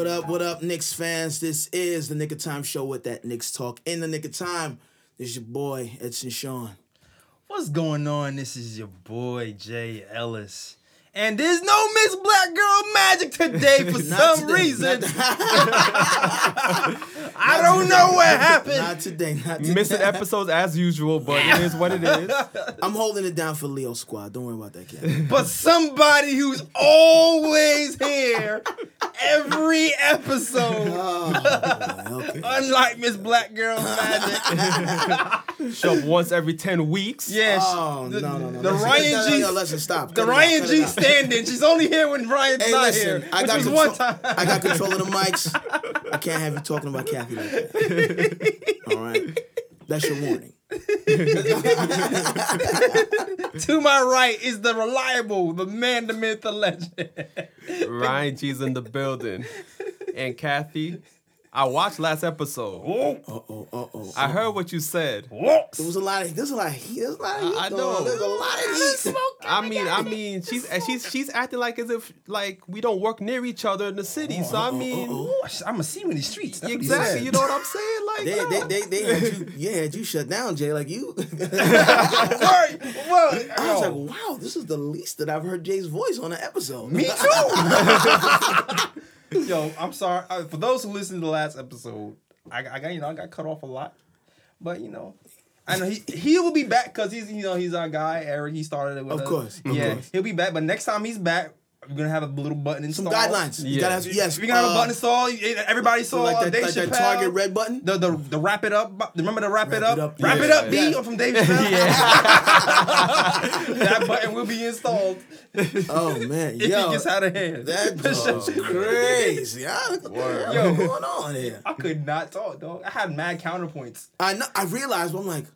what up, what up, Knicks fans? This is the Knick of Time show with that Knicks talk. In the Knick of Time, this is your boy, Edson Sean. What's going on? This is your boy Jay Ellis. And there's no Miss Black Girl Magic today for some today, reason. not- I don't know what happened. Not today, not today. Missing episodes as usual, but it is what it is. I'm holding it down for Leo Squad. Don't worry about that, kid. But somebody who's always here every episode, Oh, okay. unlike Miss Black Girl Magic. Show up once every 10 weeks. Yeah, Oh, the, no, no, no. the Ryan no, no, G. no, listen, stop. The Cut it out, Ryan G it out. Stand-in. She's only here when Ryan's Hey, not listen, here, I got was control. one time. I got control of the mics. I can't have you talking about Kathy like that. All right, that's your warning. to my right is the reliable, the man, the myth, the legend. Ryan G's in the building. And Kathy, I watched last episode. Uh oh, uh oh. I heard what you said. There was a lot of. There's a lot of heat. There's a lot of heat. I going know. There's a lot of heat. I mean, I mean, she's she's she's acting like as if like we don't work near each other in the city. So I mean, I'm gonna see you in these streets. That's exactly. You know what I'm saying? Like, They, no. they, they, they had you, yeah, had you shut down, Jay. Like you, Word. Well, I was like, wow, this is the least that I've heard Jay's voice on an episode. me too. Yo, I'm sorry uh, for those who listened to the last episode. I, I got you know I got cut off a lot, but you know. I know he he will be back because he's you know he's our guy Eric. He started it with Of us. course, of yeah, course. he'll be back. But next time he's back, we're gonna have a little button Some installed. guidelines. You Yeah. gotta have, yes. We're gonna have a uh, button installed. Everybody saw like that, Dave like that Target red button. The the the wrap it up. Remember the wrap, it Wrap up? it up, Wrap yeah. it up, B Yeah. from David Chappelle. that button will be installed Oh man, if yo, he gets out of hand. that dog's crazy. I, what's Yo. going on here? I could not talk, dog. I had mad counterpoints. I know. I realized. I'm like,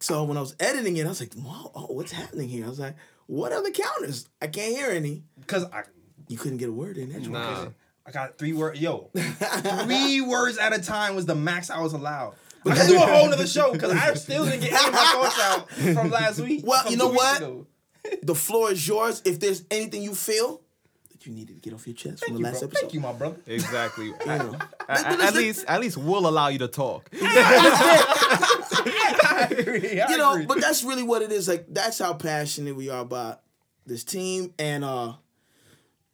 so when I was editing it, I was like, wow, oh, what's happening here? I was like, what are the counters? I can't hear any. Cause I You couldn't get a word in. That's Nah. I got three words. Yo, three words at a time was the max I was allowed. I could do a whole nother show because I still didn't get any of my thoughts out from last week. Well, you know what? The floor is yours. If there's anything you feel that you needed to get off your chest from the you, last bro. episode, Thank you, my brother. exactly. You know. At, at- at least at least we'll allow you to talk. I agree. I you know, agree. but that's really what it is. Like that's how passionate we are about this team, and uh,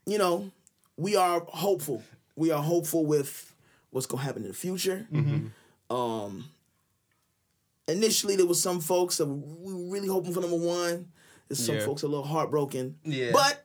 you know, we are hopeful. We are hopeful with what's gonna happen in the future. Um, initially, there was some folks that we were really hoping for number one. There's some Yeah. folks a little heartbroken. Yeah. but.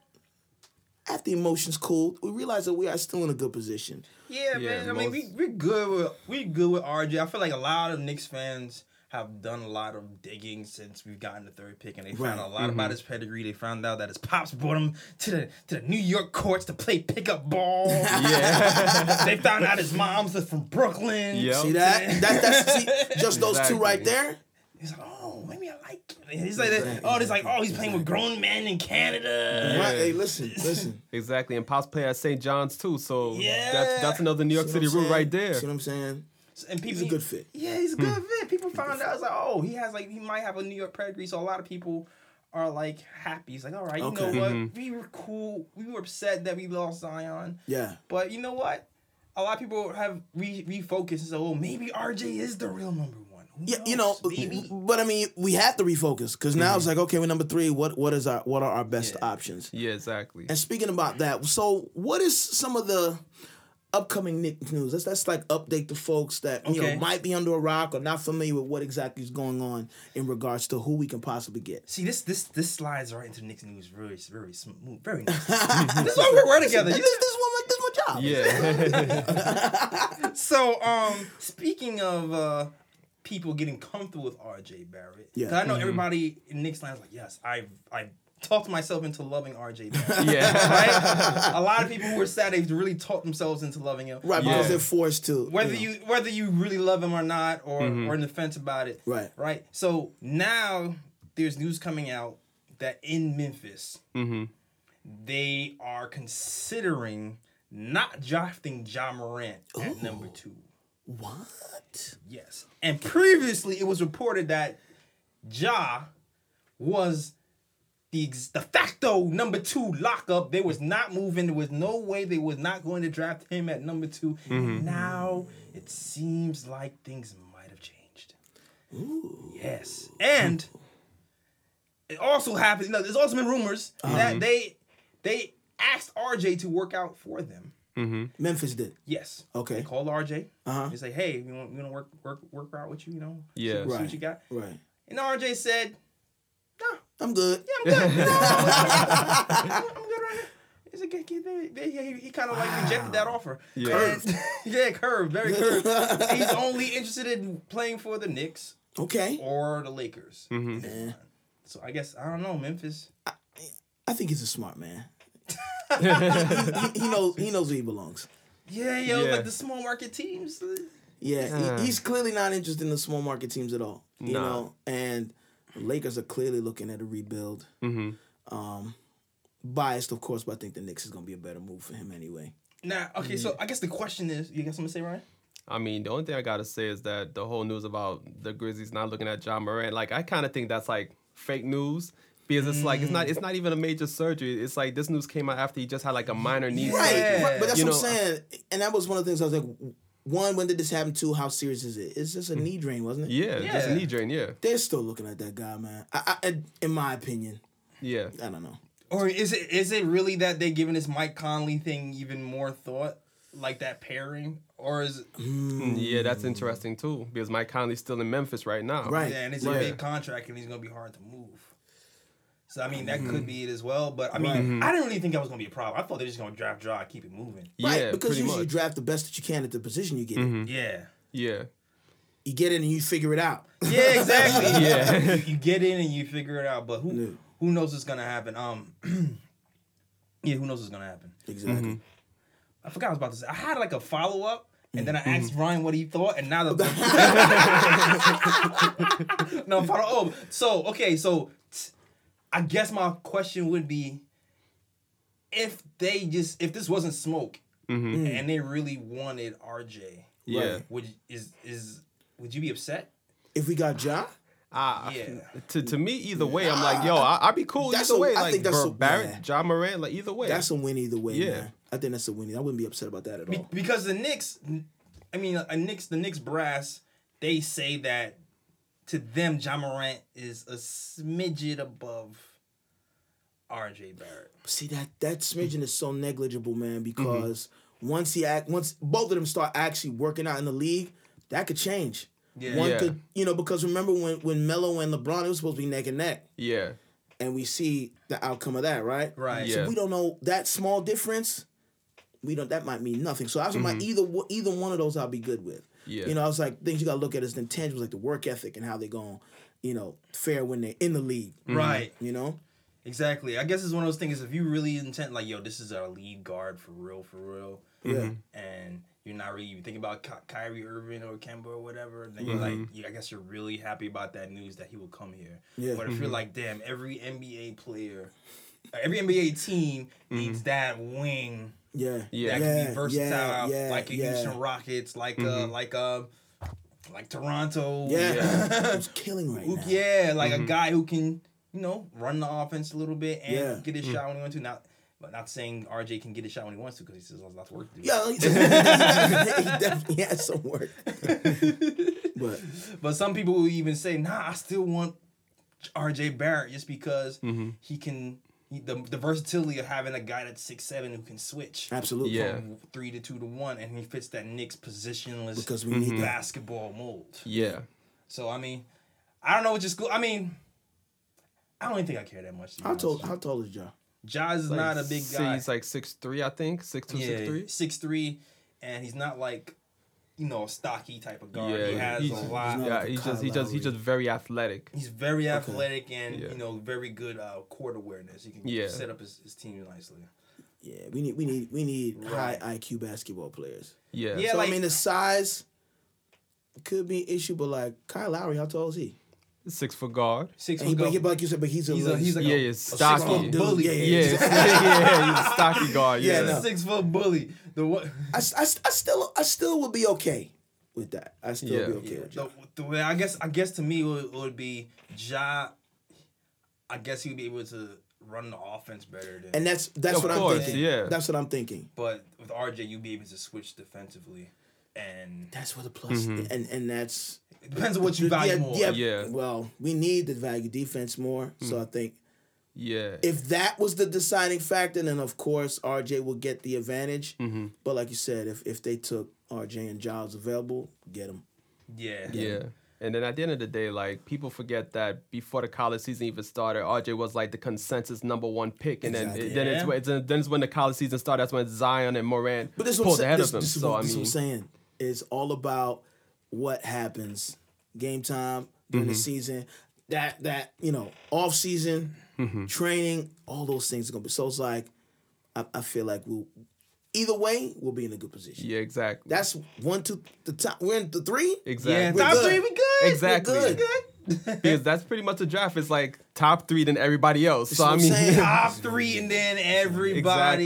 After the emotions cooled, we realized that we are still in a good position. Yeah, Yeah, man. I mean, we most- we good with we good with RJ. I feel like a lot of Knicks fans have done a lot of digging since we've gotten the third pick, and they found Right. out a lot about mm-hmm. his pedigree. They found out that his pops brought him to the to the New York courts to play pickup ball. Yeah. they found out his mom's is from Brooklyn. Yep. See that? that that's see, just those two right there. He's like, oh, maybe I like. It. He's like, oh, he's like, oh, he's playing with grown men in Canada. Right? Hey, listen, listen. Exactly. And Pops play at St. John's too. So Yeah. that's that's another New York City what I'm route right saying? there. See what I'm saying? And people, He's a good fit. Yeah, he's a good hmm. fit. People found out. It's like, oh, he has like he might have a New York pedigree. So a lot of people are like happy. He's like, all right, you Okay. know what? Mm-hmm. We were cool. We were upset that we lost Zion, Yeah. but you know what? A lot of people have re- refocused and said, oh, maybe RJ is the real number one. Who Yeah, you know, maybe. but I mean, we have to refocus because now it's like, okay, we're number three. What what is our what are our best Yeah. options? Yeah, exactly. And speaking about that, so what is some of the upcoming Nick news? Let's let's like update the folks that you Okay. know might be under a rock or not familiar with what exactly is going on in regards to who we can possibly get. See this this this slides right into Knicks news very very smooth very nice. this is why we're, we're together. This, this is one like this is my job. Yeah. So, um, speaking of uh, people getting comfortable with RJ Barrett, Yeah. 'cause I know everybody in Knicks land is like, yes, I I talked myself into loving RJ Barrett. yeah. right? A lot of people who are sad they've really talked themselves into loving him. Right, because Yeah. they're forced to. Whether know. you whether you really love him or not, or or in the fence about it. Right. Right. So now there's news coming out that in Memphis Mm-hmm. they are considering not drafting Ja Morant at number two. What? Yes. And previously, it was reported that Ja was the de facto number two lockup. They was not moving. There was no way they was not going to draft him at number 2 mm-hmm. Now it seems like things might have changed. Ooh. Yes, and it also happened. You know, there's also been rumors uh-huh. that they they asked RJ to work out for them. Memphis did. Yes. Okay. They called RJ. Uh-huh. They say, "Hey, we want we want to work work work out with you. You know, Yeah. see, see what you got." Right. And RJ said, "No, I'm good. yeah, I'm good. No, I'm good right here." He's like, "Get- get- they- they- He, he kind of like rejected that offer. Yeah. Curved. yeah, curved, very curved. He's only interested in playing for the Knicks Okay. or the Lakers. Yeah. So I guess I don't know Memphis. I think he's a smart man. He, he- he knows he knows where he belongs. Yeah, yo, Yeah. like the small market teams. uh, Yeah, Uh. he, he's clearly not interested in the small market teams at all. You Nah. know, and Lakers are clearly looking at a rebuild. hmm Um, biased, of course, but I think the Knicks is going to be a better move for him anyway. Now, okay, so I guess the question is, you got something to say, Ryan? I mean, the only thing I gotta say is that the whole news about the Grizzlies not looking at Ja Morant, like I kind of think that's like fake news because it's like it's not mm. it's not even a major surgery. It's like this news came out after he just had like a minor knee Right, surgery. right, but that's You what know, I'm saying. And that was one of the things I was like, one, when did this happen? Two, how serious is it? It's just a mm. knee drain, wasn't it? Yeah, just a knee drain. Yeah, They're still looking at that guy, man. I, I, in my opinion, yeah. I don't know. Or is it is it really that they're giving this Mike Conley thing even more thought, like that pairing, or is it, mm. mm, Yeah, that's interesting too because Mike Conley's still in Memphis right now. Right. yeah, and it's right. a big contract and he's gonna be hard to move. So I mean that Mm-hmm. could be it as well, but I mean I didn't really think that was gonna be a problem. I thought they were just gonna draft draw, keep it moving. Yeah, right, because pretty usually you draft the best that you can at the position you get. in. Yeah. Yeah, You get in and you figure it out. Yeah, exactly. Yeah. you, you get in and you figure it out, but who Yeah. who knows what's gonna happen? Um, yeah, who knows what's gonna happen? Exactly. I forgot I was about to say. I had like a follow up, and then I asked Ryan what he thought, and now the no follow. Oh, so okay, so t- I guess my question would be, if they just if this wasn't smoke, mm-hmm. mm. and they really wanted RJ, yeah. Right. would is is would you be upset? If we got Ja, ah, I, Yeah. To, to me, either way, I'm like, yo, I, I'd be cool That's either a- way. I like think that's Bar- a- Barrett, yeah. Ja Morant, like either way. that's a win either way, Yeah. man. I think that's a win. I wouldn't be upset about that at Be- all. because the Knicks, I mean, a Knicks, the Knicks brass, they say that to them, Ja Morant is a smidget above RJ Barrett. See that that smidgen is so negligible, man. Mm-hmm. Because once he act, once both of them start actually working out in the league, that could change. Yeah. One Yeah. could, you know, because remember when when Melo and LeBron, it was supposed to be neck and neck, yeah, and we see the outcome of that, right? Right. So Yeah. we don't know that small difference. We don't. That might mean nothing. So I was like, either either one of those, I'll be good with. Yeah. You know, I was like, things you gotta look at is the intangibles, like the work ethic and how they going, you know, fare when they're in the league. Mm-hmm. Right. You know. Exactly. I guess it's one of those things. If you really intent, like, yo, this is our lead guard for real, for real, Yeah. Mm-hmm. and you're not really even thinking about Ky- Kyrie Irving or Kemba or whatever, then you're mm-hmm. like, yeah, I guess you're really happy about that news that he will come here. Yeah. But if you're like, damn, every NBA player, uh, every NBA team needs that wing Yeah. Yeah. that can Yeah, be versatile, yeah, like a yeah. Houston Rockets, like uh, like uh, like Toronto. Yeah. It's killing right Who- now. yeah, like a guy who can, you know, run the offense a little bit and Yeah. get his shot when he wants to. Not, but not saying RJ can get his shot when he wants to because he still has lots of work to do. Yeah, he he definitely has some work. but But some people will even say, "Nah, I still want RJ Barrett just because he can." He, the, the versatility of having a guy that's six seven who can switch absolutely. Yeah. from three to two to one, and he fits that Knicks positionless Because we need basketball mold. yeah. So I mean, I don't know what your school. I mean, I don't even think I care that much. to be How honest tall with you. how tall is Ja? Jaz is Like, not a big guy. He's like six three, I think, six two, six three. six three, and he's not like, you know, stocky type of guard. Yeah, he has he's, a he's lot. not- yeah, like a he's just he just he's just very athletic. He's very athletic and Yeah. you know very good uh, court awareness. He can Yeah. set up his, his team nicely. Yeah, we need we need we need Right. high IQ basketball players. Yeah, Yeah, so like- I mean the size could be an issue, but like Kyle Lowry, how tall is he? Six foot guard. Six And he, foot but, go- but like you said, but he's a, He's a- he's like Yeah, a- yeah, a stocky. six-foot bully. yeah, Yeah, yeah. yeah, he's a stocky guard. Yeah, Yeah, no. six foot bully. The what? I, I, I still I still would be okay with that. I still Yeah. be okay with The, the way I guess I guess to me it would, it would be Ja. I guess he would be able to run the offense better than. And that's that's Of what course, I'm thinking. yeah. That's what I'm thinking. but with RJ, you'd be able to switch defensively, and That's where the plus Mm-hmm. and and that's it depends on what you value yeah, more. Yeah, Yeah. Well, we need the value defense more. So I think Yeah. if that was the deciding factor, then of course RJ will get the advantage. Mm-hmm. But like you said, if if they took RJ and Giles available, get them. Yeah. Yeah. And then at the end of the day, like people forget that before the college season even started, RJ was like the consensus number one pick, and Exactly. then then it's Yeah. when it's, then it's when the college season started. That's when Zion and Morant But this is what I'm pulled ahead This, of him. this is So what, I this is what I'm saying. is all about what happens game time during Mm-hmm. the season. That that you know off season Mm-hmm. training, all those things are gonna be. So it's like I, I feel like we'll either way we'll be in a good position. yeah, exactly, That's one, two, the top. We're in the three. Yeah, exactly, top good. three, we good. exactly. We're good. because that's pretty much the draft. It's like top three than everybody else. So what I I'm mean, saying. Top three, and then everybody,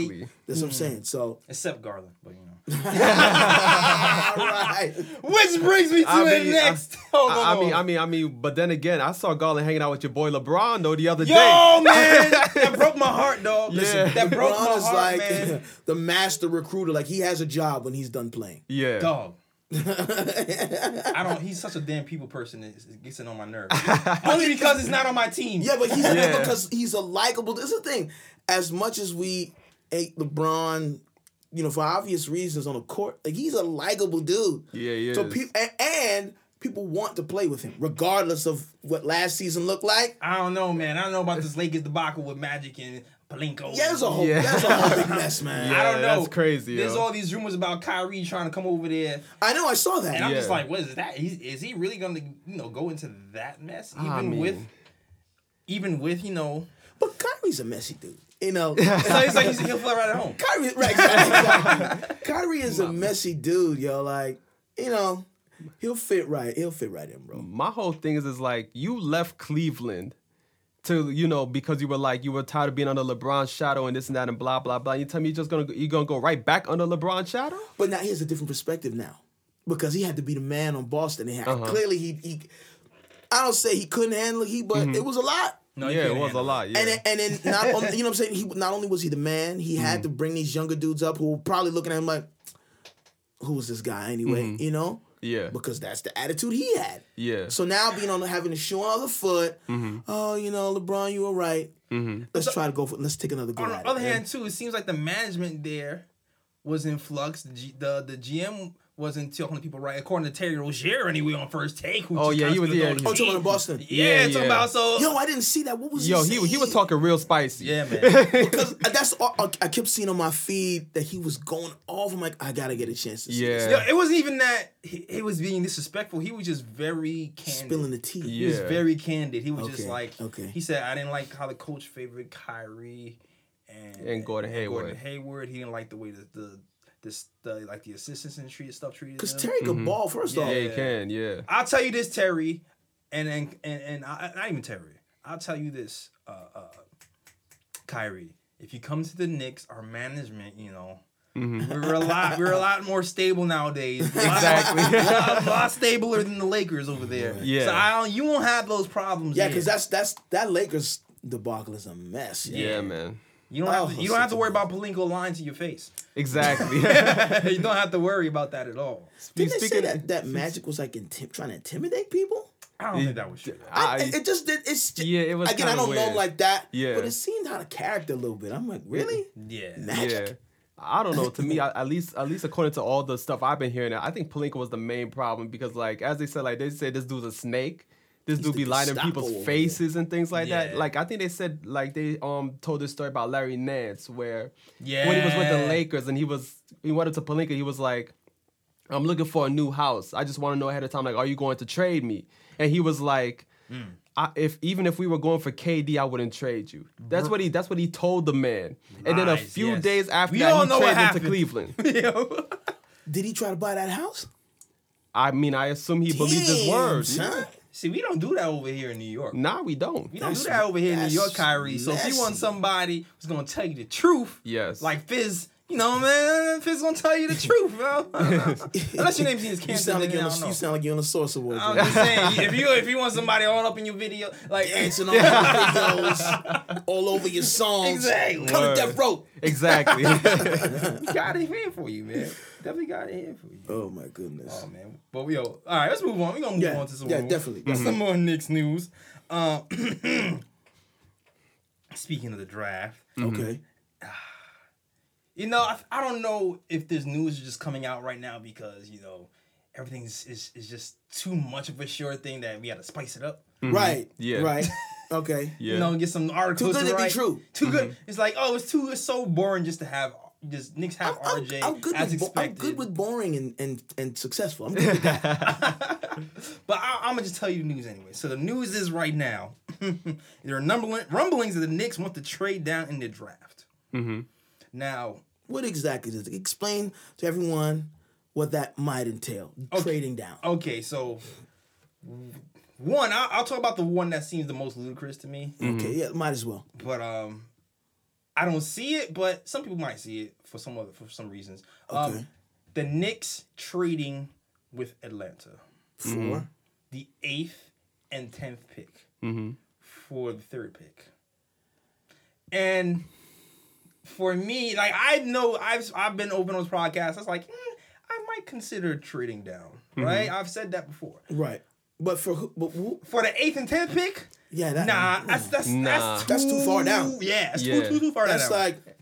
exactly. That's what I'm saying. So except Garland. But you know. All right, Which brings me to I the mean, next. Hold I, I on. mean, I mean, I mean, but then again, I saw Garland hanging out with your boy LeBron though the other Yo, day. Yo, man, that broke my heart, dog. Yeah. that broke LeBron my is heart, like man. the master recruiter. Like he has a job when he's done playing. Yeah, Dog. I don't. He's such a damn people person. It it gets it on my nerves. Only because it's not on my team. Yeah, but he's Yeah. because he's a likable. This is the thing. As much as we hate LeBron, you know, for obvious reasons on the court, like he's a likable dude. Yeah, he So people and, and people want to play with him, regardless of what last season looked like. I don't know, man. I don't know about this Lakers debacle with Magic and Pelinka. Yeah, it's a whole, Yeah. that's a whole big mess, man. I don't know. that's crazy, There's yo. all these rumors about Kyrie trying to come over there, I know, I saw that. and I'm just like, what is that? Is, is he really going to, you know, go into that mess? Ah, even I mean- with, even with, you know, But Kyrie's a messy dude. You know, so it's like he's, he'll fly right at home. Kyrie, right, exactly. Kyrie is a messy dude, yo. Like, you know, he'll fit right. He'll fit right in, bro. my whole thing is is like you left Cleveland to you know because you were like you were tired of being under LeBron's shadow and this and that and blah blah blah. You tell me you're just gonna you're gonna go right back under LeBron's shadow? But now he has a different perspective now because he had to be the man on Boston. And Uh-huh. clearly, he, he, I don't say he couldn't handle it, he, but Mm-hmm. it was a lot. No, yeah, it was a handle lot. Yeah, And then, and then not only, you know what I'm saying? He not only was he the man, he Mm-hmm. had to bring these younger dudes up who were probably looking at him like, "Who was this guy anyway?" You know? Mm-hmm. yeah, Because that's the attitude he had. yeah. So now being on having the shoe on the foot, Mm-hmm. oh, you know, LeBron, you were right. Let's try to go for. Let's take another go On the other it. hand, too, it seems like the management there was in flux. The G, the, the GM wasn't talking to people right, according to Terry Rozier anyway on first take. Who Oh, yeah, he was- spilled yeah, all the he- Oh, talking tea. about Boston. Yeah, Yeah, talking about so. Yo, I didn't see that. What was Yo, he? he he was talking real spicy. yeah, man. because that's all, I kept seeing on my feed that he was going off. I'm like, I gotta get a chance to see Yeah. this. Yo, it wasn't even that he, he was being disrespectful. He was just very candid. spilling the tea. He was Yeah. very candid. He was just like, okay. he said, I didn't like how the coach favored Kyrie and, And Gordon Hayward. Gordon Hayward. He didn't like the way that the this the like the assistants and treated stuff treated Because them. Terry could ball first Yeah. off. Yeah, he can. Yeah, I'll tell you this, Terry, and and and, and I, not even Terry. I'll tell you this, uh, uh, Kyrie. If you come to the Knicks, our management, you know, we're a lot we're a lot more stable nowadays. A lot- Exactly. a lot, a lot stabler than the Lakers over there. Yeah. So I don't, you won't have those problems. Yeah, because that's that's that Lakers debacle is a mess. yeah, man. You don't have Oh, to, you don't have to worry about Pelinka lying to your face. Exactly. you don't have to worry about that at all. Didn't they say that, that Magic was like intim- trying to intimidate people? I don't think that was true. I, I- it it just did. It's Yeah, it was again. I don't know like that. Yeah. but it seemed out of character a little bit. I'm like, really? Yeah. Magic? Yeah. I don't know. To me, at least, at least according to all the stuff I've been hearing, I think Pelinka was the main problem because, like, as they said, like they said, this dude's a snake. This dude be lying in people's over faces and things like Yeah. that. Like, I think they said, like, they um told this story about Larry Nance where Yeah. when he was with the Lakers and he was he went up to Pelinka, he was like, "I'm looking for a new house. I just want to know ahead of time, like, are you going to trade me?" And he was like. I, if even if we were going for KD, I wouldn't trade you. That's what he. That's what he told the man. And then a few yes. days after We that, all he know traded into happened. Cleveland. Yo. Did he try to buy that house? I mean, I assume he believed his words. word. Son. See, we don't do that over here in New York. Nah, we don't. We don't That's- do that over here in New that's York, Kyrie. So if you want somebody who's gonna tell you the truth, Yes. like Fizz you know, man, Fizz gonna tell you the truth, bro. Unless your name's Enos You Cancer, sound like you're I on don't know. you sound like you're on a source award. I'm just saying, if you if you want somebody all up in your video, like Dancing on your videos, all over your songs. Exactly. Come to Word. Death Row. Exactly. got it here for you, man. Definitely got it here for you. Oh my goodness. Oh man, but we yo, all right, let's move on. We are gonna move Yeah, on to some yeah, more, definitely, some more Knicks news. Uh, speaking of the draft, Okay. You know, I, I don't know if this news is just coming out right now because you know everything's is, is just too much of a sure thing that we got to spice it up. Right. Yeah. Right. Okay. yeah. You know, get some articles. Too good to be write. true. Too good. It's like oh, it's too. It's so boring just to have just Knicks have I'm, I'm- RJ I'm good as with bo- I'm good with boring and, and, and successful. I'm good with that. But I, I'm gonna just tell you the news anyway. So the news is right now, there are numbling, rumblings that the Knicks want to trade down in the draft. Mm-hmm. Now, what exactly is it? Explain to everyone what that might entail. Trading down. okay, so one, I'll, I'll talk about the one that seems the most ludicrous to me. Okay. Yeah. Might as well. But um, I don't see it, but some people might see it for some other for some reasons. Um, Okay. the Knicks trading with Atlanta, For. the eighth and tenth pick. Mm-hmm. for the third pick. And for me, like I know I've I've been open on this podcast. I was like, hmm, I might consider trading down. Right? I've said that before. Right. But for who? But who? For the eighth and tenth pick, Yeah. That, nah, that's that's Nah. that's too, That's too far down. Yeah, that's Yeah. too, too too far That's down. That's like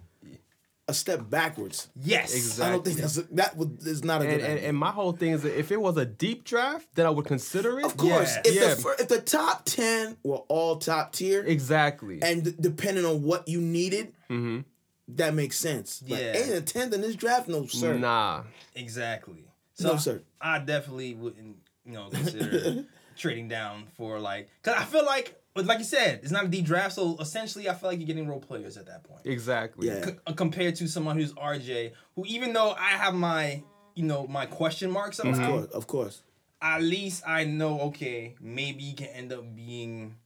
a step backwards. yes, Exactly. I don't think that's a, that would is not a And, good and, idea. and my whole thing is that if it was a deep draft, then I would consider it. Of course, Yeah. if Yeah. the if the top ten were all top tier, Exactly. and d- depending on what you needed, mm-hmm. That makes sense. But Yeah. eight and tenth in this draft, no sir, Nah. exactly. So no sir. I definitely wouldn't, you know, consider trading down for like, cause I feel like, like you said, it's not a deep draft, so essentially, I feel like you're getting role players at that point. Exactly. Yeah. C- uh, compared to someone who's RJ, who even though I have my, you know, my question marks Of about, course, of course. at least I know, okay, maybe he can end up being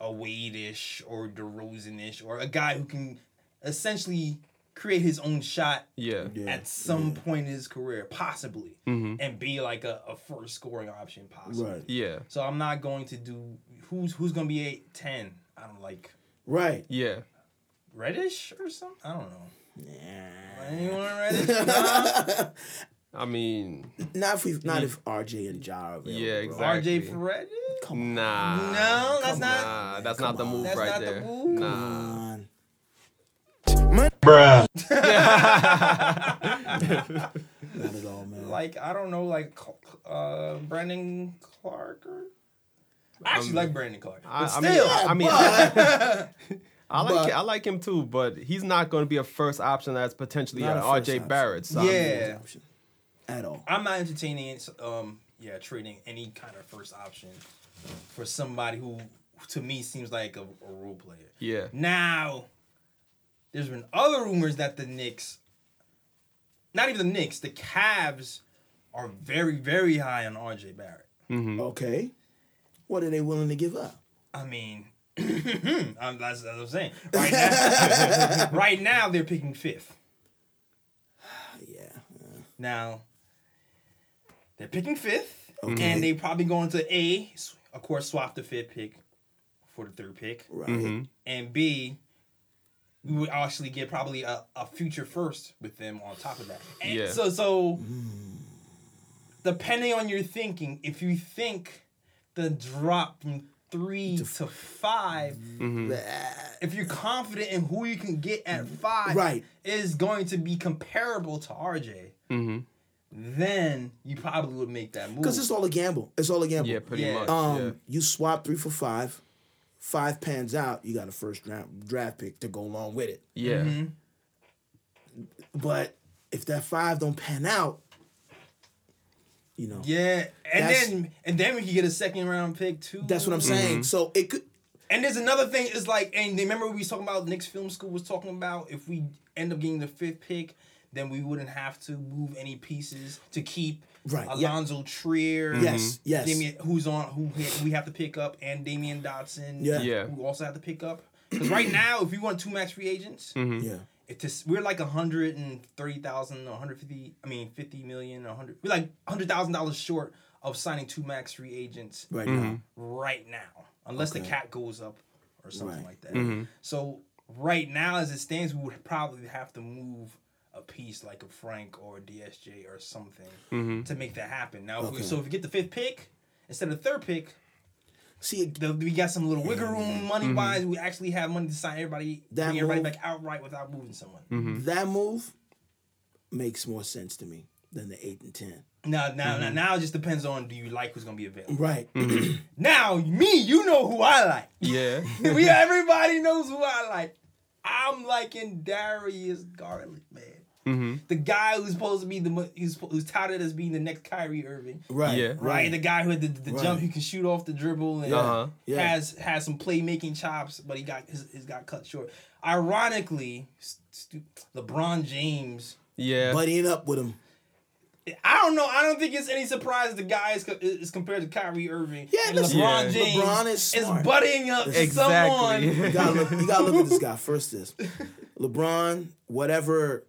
a Wade-ish or DeRozan-ish or a guy who can essentially create his own shot Yeah. Yeah. at some point in his career, possibly, mm-hmm. and be like a, a first scoring option, possibly. Right, Yeah. So I'm not going to do who's who's gonna be eight ten. I don't like right. Yeah. Reddish or something. I don't know. Yeah. Anyone Reddish? Nah. I mean, Not if we, not if RJ and Ja are available. Yeah, bro. exactly. RJ for Reddish? Come on, nah. No, that's not. Nah, that's Come not the move That's right not the there. move. Nah. On. Not at all, man. Like I don't know, like uh, Brandon Clarke or. I actually like Brandon Clarke, but I, I still, mean, I, I mean, I like but- I like him too, but he's not going to be a first option as potentially Not uh, a first RJ option. Barrett. So I mean, Yeah. at all. I'm not entertaining um yeah trading any kind of first option for somebody who to me seems like a, a role player. yeah. Now, there's been other rumors that the Knicks, not even the Knicks, the Cavs are very very high on RJ Barrett. Mm-hmm. Okay. What are they willing to give up? I mean, I'm, that's, that's what I'm saying. Right now, right now they're picking fifth. Yeah. Now, they're picking fifth, Okay. and they probably going to A, of course, swap the fifth pick for the third pick, Right. Mm-hmm. and B, we would actually get probably a, a future first with them on top of that. And Yeah. So, so depending on your thinking, if you think the drop from three to, five, Mm-hmm. if you're confident in who you can get at five, Right. is going to be comparable to RJ, Mm-hmm. then you probably would make that move. Because it's all a gamble. It's all a gamble. Yeah, pretty Yeah. much. Um, yeah. you swap three for five. Five pans out, you got a first round draft pick to go along with it. Yeah. Mm-hmm. But if that five don't pan out, you know, yeah, and then and then we could get a second round pick too. that's what I'm saying. So it could. And there's another thing. is like, and remember we was talking about Knicks Film School was talking about if we end up getting the fifth pick, then we wouldn't have to move any pieces to keep Right, yeah. Allonzo Trier. Yes, yes. Damyean, who's on who we have to pick up, and Damyean Dotson. Yeah. Yeah. Who also have to pick up. Because right now, if you want two max free agents, Yeah. It we're like a hundred and thirty thousand, one hundred fifty. I mean, fifty million, a hundred. We're like hundred thousand dollars short of signing two max free agents Right Mm-hmm. now. right now, unless the Okay. cap goes up or something Right. like that. Mm-hmm. So right now, as it stands, we would probably have to move a piece like a Frank or a DSJ or something Mm-hmm. to make that happen. Now, if we, so if we get the fifth pick instead of the third pick, See, the, we got some little wiggle room money wise. We actually have money to sign everybody, That bring everybody move- back outright without moving someone. Mm-hmm. that move makes more sense to me than the eight and ten. Now, now, now, now, it just depends on do you like who's gonna be available. Right. Now, me, you know who I like. Yeah. we everybody knows who I like. I'm liking Darius Garland, man. Mm-hmm. The guy who's supposed to be the mo- who's, who's touted as being the next Kyrie Irving. right. Yeah. Right, Right. the guy who had the, the Right. jump, who can shoot off the dribble and Uh-huh. Yeah. has has some playmaking chops, but he got his, his got cut short. Ironically, stu- LeBron James. Yeah. Buddying up with him. I don't know. I don't think it's any surprise the guy is, co- is compared to Kyrie Irving. Yeah, and LeBron Yeah. James LeBron is smart. buddying up to Exactly. You gotta look. You gotta look at this guy first. This LeBron, whatever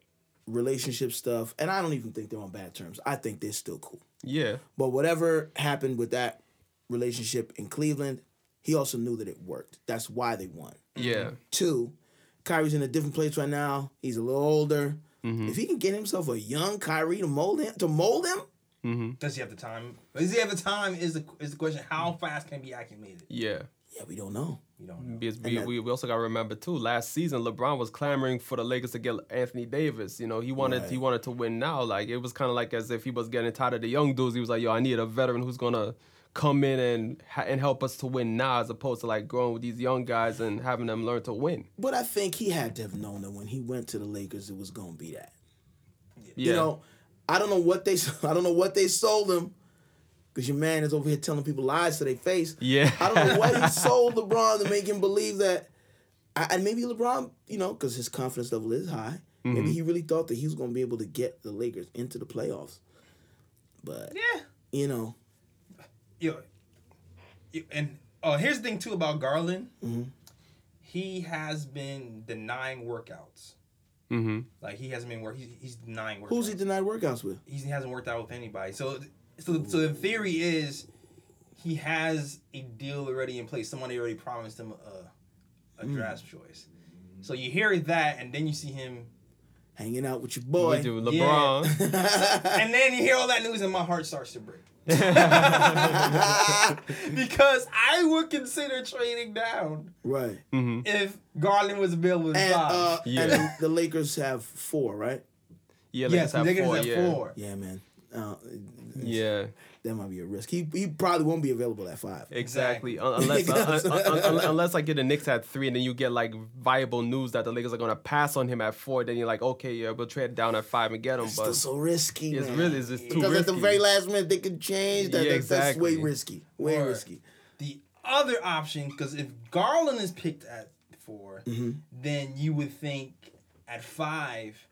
relationship stuff, and I don't even think they're on bad terms. I think they're still cool. yeah. But whatever happened with that relationship in Cleveland, he also knew that it worked. That's why they won. Yeah. Two, Kyrie's in a different place right now. He's a little older. Mm-hmm. If he can get himself a young Kyrie to mold him, to mold him, mm-hmm. Does he have the time? Does he have the time? Is the is the question? How fast can he be acclimated? Yeah. yeah, we don't know. We don't know. Because we, that- we, we also got to remember too. Last season, LeBron was clamoring for the Lakers to get Anthony Davis. You know, he wanted Right. he wanted to win now. Like it was kind of like as if he was getting tired of the young dudes. He was like, "Yo, I need a veteran who's gonna come in and and help us to win now, as opposed to like growing with these young guys and having them learn to win." But I think he had to have known that when he went to the Lakers, it was going to be that. Yeah. You know, I don't know what they I don't know what they sold him. Cause your man is over here telling people lies to their face. Yeah. I don't know what he sold LeBron to make him believe that. I- And maybe LeBron, you know, because his confidence level is high. Mm-hmm. Maybe he really thought that he was going to be able to get the Lakers into the playoffs. But Yeah. you know, Yo, yo, and oh, here's the thing too about Garland. Mm-hmm. He has been denying workouts. Mm-hmm. Like he hasn't been work. He's, he's denying workouts. who's he denied workouts with? He hasn't worked out with anybody. So, so, so the theory is he has a deal already in place. Somebody already promised him a, a Mm. draft choice. So you hear that, and then you see him, Hanging out with your boy. We do LeBron. and then you hear all that news, and my heart starts to break. because I would consider trading down right. if Garland was available at And five. uh, Yeah. and the Lakers have four, right? Yeah, yes, have Lakers four. have yeah. four. Yeah, man. Uh, Yeah. that might be a risk. He he probably won't be available at five. Exactly. Exactly. Unless Because- un- un- un- unless like get the Knicks at three, and then you get like viable news that the Lakers are gonna pass on him at four. Then you're like, okay, yeah, we'll trade down at five and get him. It's But still so risky. it's man. really it's just too because at the very last minute they could change. That, Yeah, that's, that's way risky. Way Or- risky. The other option, because if Garland is picked at 4 Mm-hmm. then you would think at five,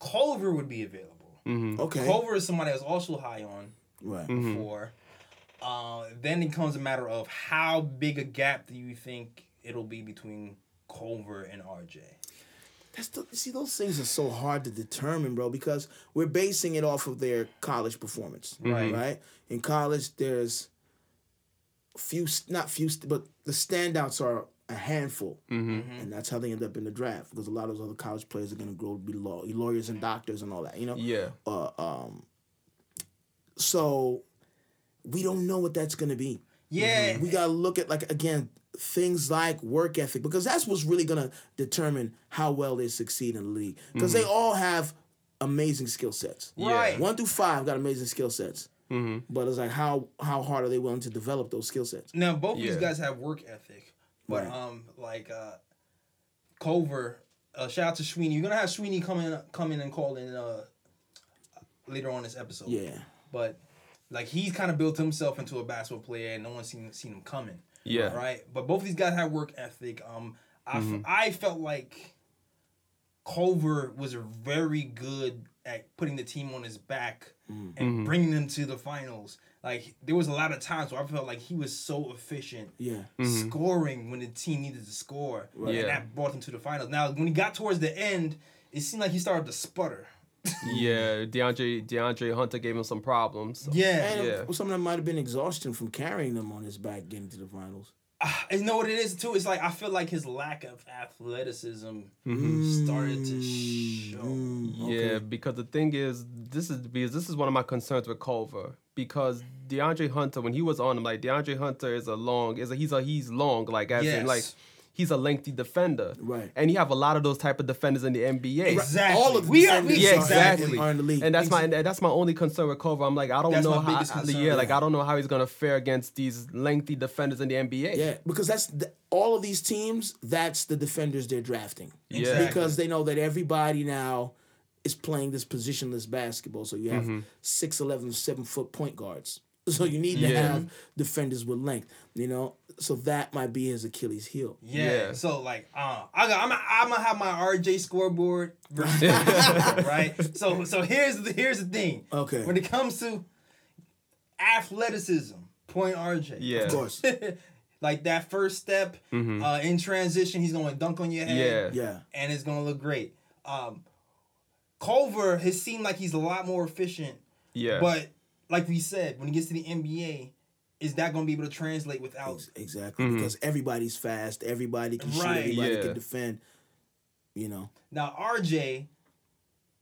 Culver would be available. Okay. Culver is somebody I was also high on Right. Mm-hmm. Uh, then it comes a matter of how big a gap do you think it'll be between Culver and RJ? That's the, see those things are so hard to determine, bro, because we're basing it off of their college performance. Right. Right. In college, there's few, not few, but the standouts are a handful, and that's how they end up in the draft because a lot of those other college players are going to grow to be law, lawyers and doctors and all that. You know. yeah, Uh, um. So, we don't know what that's going to be. Yeah, We gotta look at like again things like work ethic because that's what's really gonna determine how well they succeed in the league because they all have amazing skill sets. Yeah. right. One through five got amazing skill sets, Mm. but it's like how how hard are they willing to develop those skill sets? Now both of Yeah. these guys have work ethic, but Right. um, like uh, Culver. Uh, shout out to Shwinny. You're gonna have Shwinny come in, come in and call in uh later on this episode. Yeah, but like he's kind of built himself into a basketball player, and no one's seen seen him coming. Yeah. Right. But both of these guys have work ethic. Um, I, f- Mm-hmm. I felt like Culver was very good at putting the team on his back and Mm-hmm. bringing them to the finals. Like there was a lot of times where I felt like he was so efficient yeah, mm-hmm. scoring when the team needed to score, Yeah. and that brought them to the finals. Now, when he got towards the end, it seemed like he started to sputter. Yeah, DeAndre DeAndre Hunter gave him some problems. Yeah. And Yeah. some of them might have been exhaustion from carrying them on his back getting to the finals. And you know what it is too? It's like I feel like his lack of athleticism Mm-hmm. started to show. Mm, Yeah, because the thing is, this is because this is one of my concerns with Culver. Because DeAndre Hunter, when he was on him, like DeAndre Hunter is a long, is a he's a he's long, like as in like he's a lengthy defender, Right. And you have a lot of those type of defenders in the NBA. Exactly. All of the we are, defenders we, Yeah, exactly. are in the league. And that's my and that's my only concern with Culver. I'm like, I don't That's know my how. biggest concern, yeah, like. I don't know how he's gonna fare against these lengthy defenders in the NBA. Yeah, because that's the, all of these teams. That's the defenders they're drafting. Yeah. Exactly. because they know that everybody now is playing this positionless basketball. So you have Mm-hmm. six eleven, seven foot point guards. So you need to Yeah. have defenders with length. You know, so that might be his Achilles heel. Yeah. Yeah. So like, uh, I got, I'm, I'm gonna have my RJ scoreboard, versus right? So, so here's the here's the thing. Okay. When it comes to athleticism, point RJ. Yeah. Of course. like that first step uh, in transition, he's going to dunk on your head. Yeah. Yeah. and it's gonna look great. Um, Culver has seemed like he's a lot more efficient, Yeah. but like we said, when he gets to the NBA, is that gonna be able to translate without? Ex- Exactly. Mm-hmm. Because everybody's fast. Everybody can shoot. Right. Everybody Yeah. can defend. You know. Now RJ,